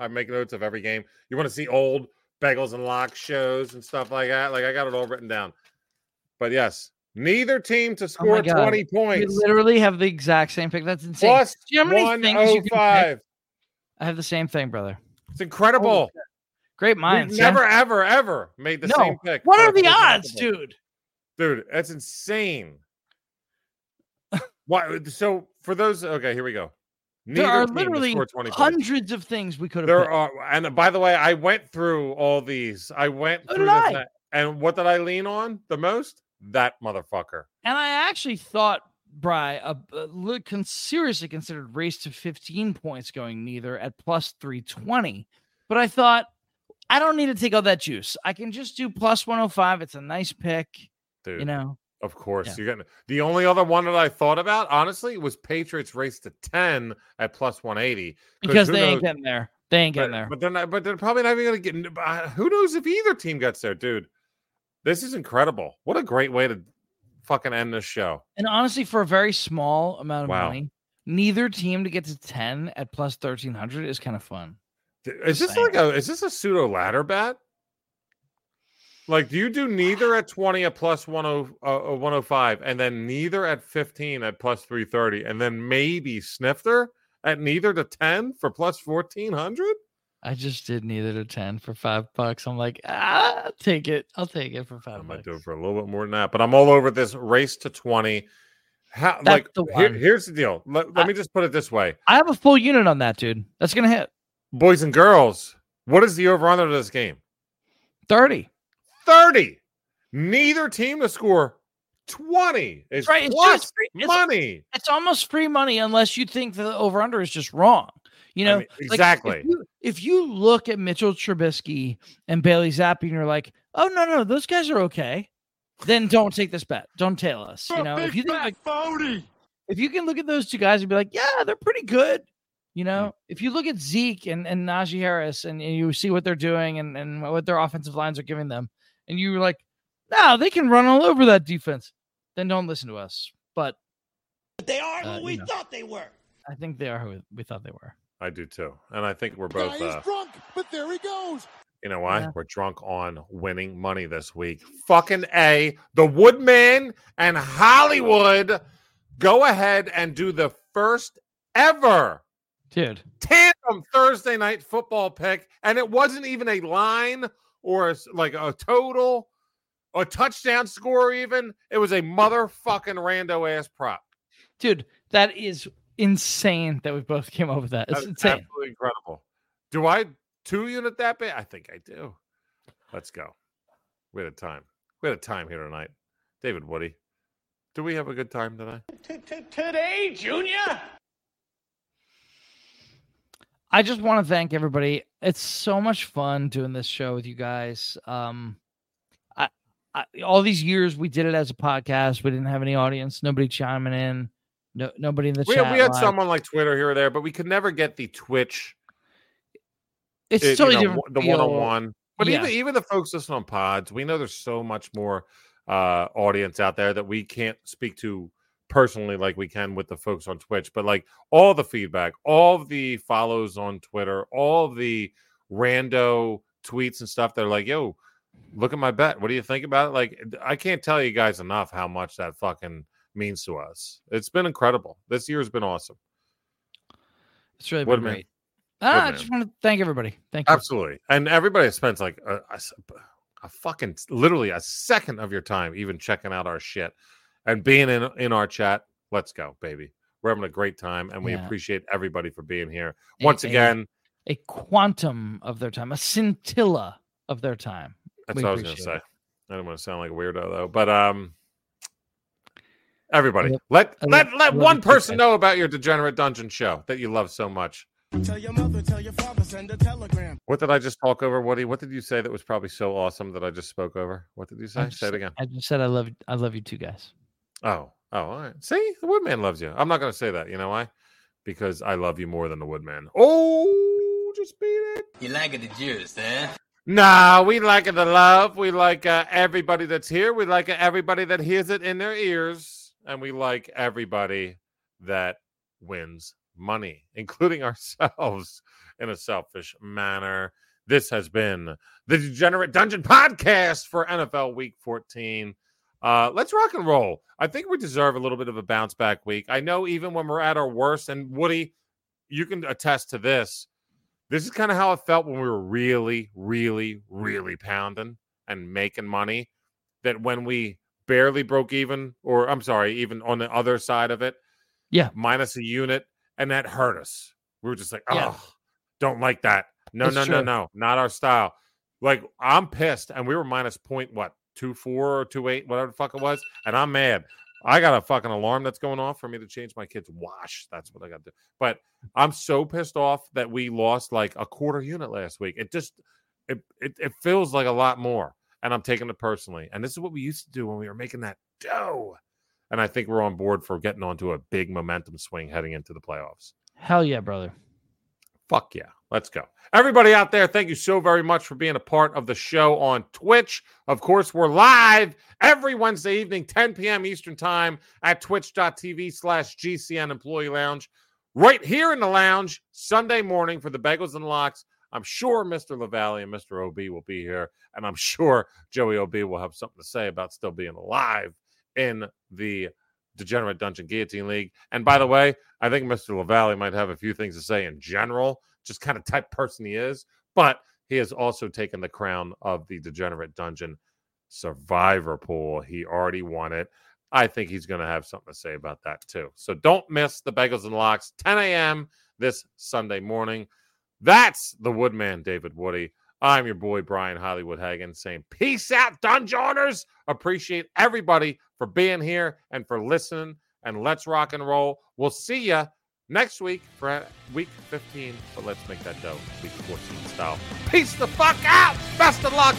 I make notes of every game. You want to see old Bagels and Locks shows and stuff like that? Like I got it all written down. But yes, neither team to oh score Oh God. 20 You points. literally have the exact same pick. That's insane. Plus Do you know how many things you can pick? 105. I have the same thing, brother. It's incredible. Great minds. We've yeah? never, ever, ever made the No. same pick. What are the odds, dude? Dude, that's insane. Why? So for those, okay, here we go. There are literally score 20 points. hundreds of things we could have There picked. are, and by the way, I went through all these. I went So through this, I. and what did I lean on the most? That motherfucker. And I actually thought, Bry, uh, uh, look, con- seriously considered race to 15 points going neither at plus 320. But I thought, I don't need to take all that juice. I can just do plus 105. It's a nice pick, Dude, you know. of course. Yeah. You're getting the only other one that I thought about, honestly, was Patriots race to 10 at plus 180. Because they ain't getting there. They ain't getting but, there. But they're not, but they're probably not even going to get. uh, Who knows if either team gets there, dude? This is incredible. What a great way to fucking end this show. And honestly, for a very small amount of Wow. money, neither team to get to 10 at plus 1300 is kind of fun. Is this saying. like a is this a pseudo ladder bet? Like, do you do neither at 20 at plus 10, uh, uh, 105 and then neither at 15 at plus 330 and then maybe snifter at neither to 10 for plus 1400? I just did neither to 10 for five bucks. I'm like, ah, I'll take it. I'll take it for five. I might bucks. do it for a little bit more than that, but I'm all over this race to 20. How, like, the here- here's the deal. Let, let I- me just put it this way. I have a full unit on that, dude. That's going to hit Boys and girls, what is the over under of this game? 30. 30. Neither team to score 20 is right, it's just free- it's- money. It's almost free money unless you think the over under is just wrong. You I know, mean, like, exactly. if, you, if you look at Mitchell Trubisky and Bailey Zappe and you're like, oh, no, no, those guys are okay, then don't take this bet. Don't tail us. You know, if you think like, phony. if you can look at those two guys and be like, yeah, they're pretty good, You know, if you look at Zeke and, and Najee Harris and, and you see what they're doing and, and what their offensive lines are giving them, and you're like, no, they can run all over that defense, then don't listen to us. But They are Uh, who we know. thought they were. I think they are who we thought they were. I do too. And I think we're both uh, drunk, but there he goes. You know why? Yeah. We're drunk on winning money this week. Fucking A. The Woodman and Hollywood go ahead and do the first ever Dude, tandem Thursday night football pick. And it wasn't even a line or a s like a total, a touchdown score, even. It was a motherfucking rando ass prop. dude, that is insane that we both came up with that. It's That's insane. absolutely incredible. Do I two unit that bit? I think I do. Let's go. We had a time. We had a time here tonight. David Woody. Do we have a good time tonight? Today, Junior? I just want to thank everybody. It's so much fun doing this show with you guys. Um, I, I all these years we did it as a podcast. We didn't have any audience, nobody chiming in, no nobody in the We, chat. we had live. someone like Twitter here or there, but we could never get the Twitch, It's it- you totally know, different. the one on one. But Yeah. even even the folks listening on pods, we know there's so much more uh audience out there that we can't speak to personally like we can with the folks on Twitch. But like all the feedback, all the follows on Twitter, all the rando tweets and stuff, they're like, yo, look at my bet. What do you think about it? Like, I can't tell you guys enough how much that fucking means to us. It's been incredible. This year's been awesome. It's really been great. Ah, I just want to thank everybody. Thank you. Absolutely. And everybody spends like a fucking literally a second of your time even checking out our shit and being in in our chat. Let's go, baby. We're having a great time and we Yeah. appreciate everybody for being here. Once a- again, a quantum of their time, a scintilla of their time. that's we what I was going to say. I don't want to sound like a weirdo though, but um everybody, love- let I let love- let love one you too, person know about your degenerate dungeon show that you love so much. Tell your mother, tell your father, send a telegram. What did I just talk over, Woody? What did you say that was probably so awesome that I just spoke over? What did you say? just, Say it again. I just said I love I love you too, guys. Oh, oh, all right. See, the Woodman loves you. I'm not going to say that. You know why? Because I love you more than the Woodman. Oh, just beat it. You like it the juice, eh? Nah, we like it the love. We like uh, everybody that's here. We like everybody that hears it in their ears, and we like everybody that wins money, including ourselves, in a selfish manner. This has been the Degenerate Dungeon podcast for NFL Week 14. Uh, let's rock and roll. I think we deserve a little bit of a bounce back week. I know even when we're at our worst, and Woody, you can attest to this. This is kind of how it felt when we were really, really, really pounding and making money. That when we barely broke even, or I'm sorry, even on the other side of it, Yeah. minus a unit, and that hurt us. We were just like, oh, Yeah. don't like that. No, That's no, no, no, not our style. Like I'm pissed, and we were minus point what two four or two eight, whatever the fuck it was, and I'm mad. I got a fucking alarm that's going off for me to change my kid's wash. That's what I got to do. But I'm so pissed off that we lost like a quarter unit last week. It just it, it it feels like a lot more, and I'm taking it personally. And this is what we used to do when we were making that dough. And I think we're on board for getting onto a big momentum swing heading into the playoffs. Hell yeah, brother. Fuck yeah. Let's go. Everybody out there, thank you so very much for being a part of the show on Twitch. Of course, we're live every Wednesday evening, 10 p.m. Eastern Time at twitch.tv slash GCN Employee Lounge. Right here in the lounge, Sunday morning for the Bagels and Locks. I'm sure Mr. LaValle and Mr. OB will be here, and I'm sure Joey OB will have something to say about still being alive in the Degenerate Dungeon Guillotine League. And by the way, I think Mr. LaValle might have a few things to say in general, just kind of type person he is. But he has also taken the crown of the Degenerate Dungeon Survivor Pool. He already won it. I think he's going to have something to say about that too. So don't miss the Bagels and Locks, 10 a.m. this Sunday morning. That's the Woodman, David Woody. I'm your boy, Brian Hollywood Hagan, saying peace out, Dungeoners. Appreciate everybody for being here and for listening. And let's rock and roll. We'll see you next week for week 15. But let's make that dough week 14 style. Peace the fuck out. Best of luck.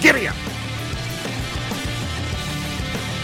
Give me up.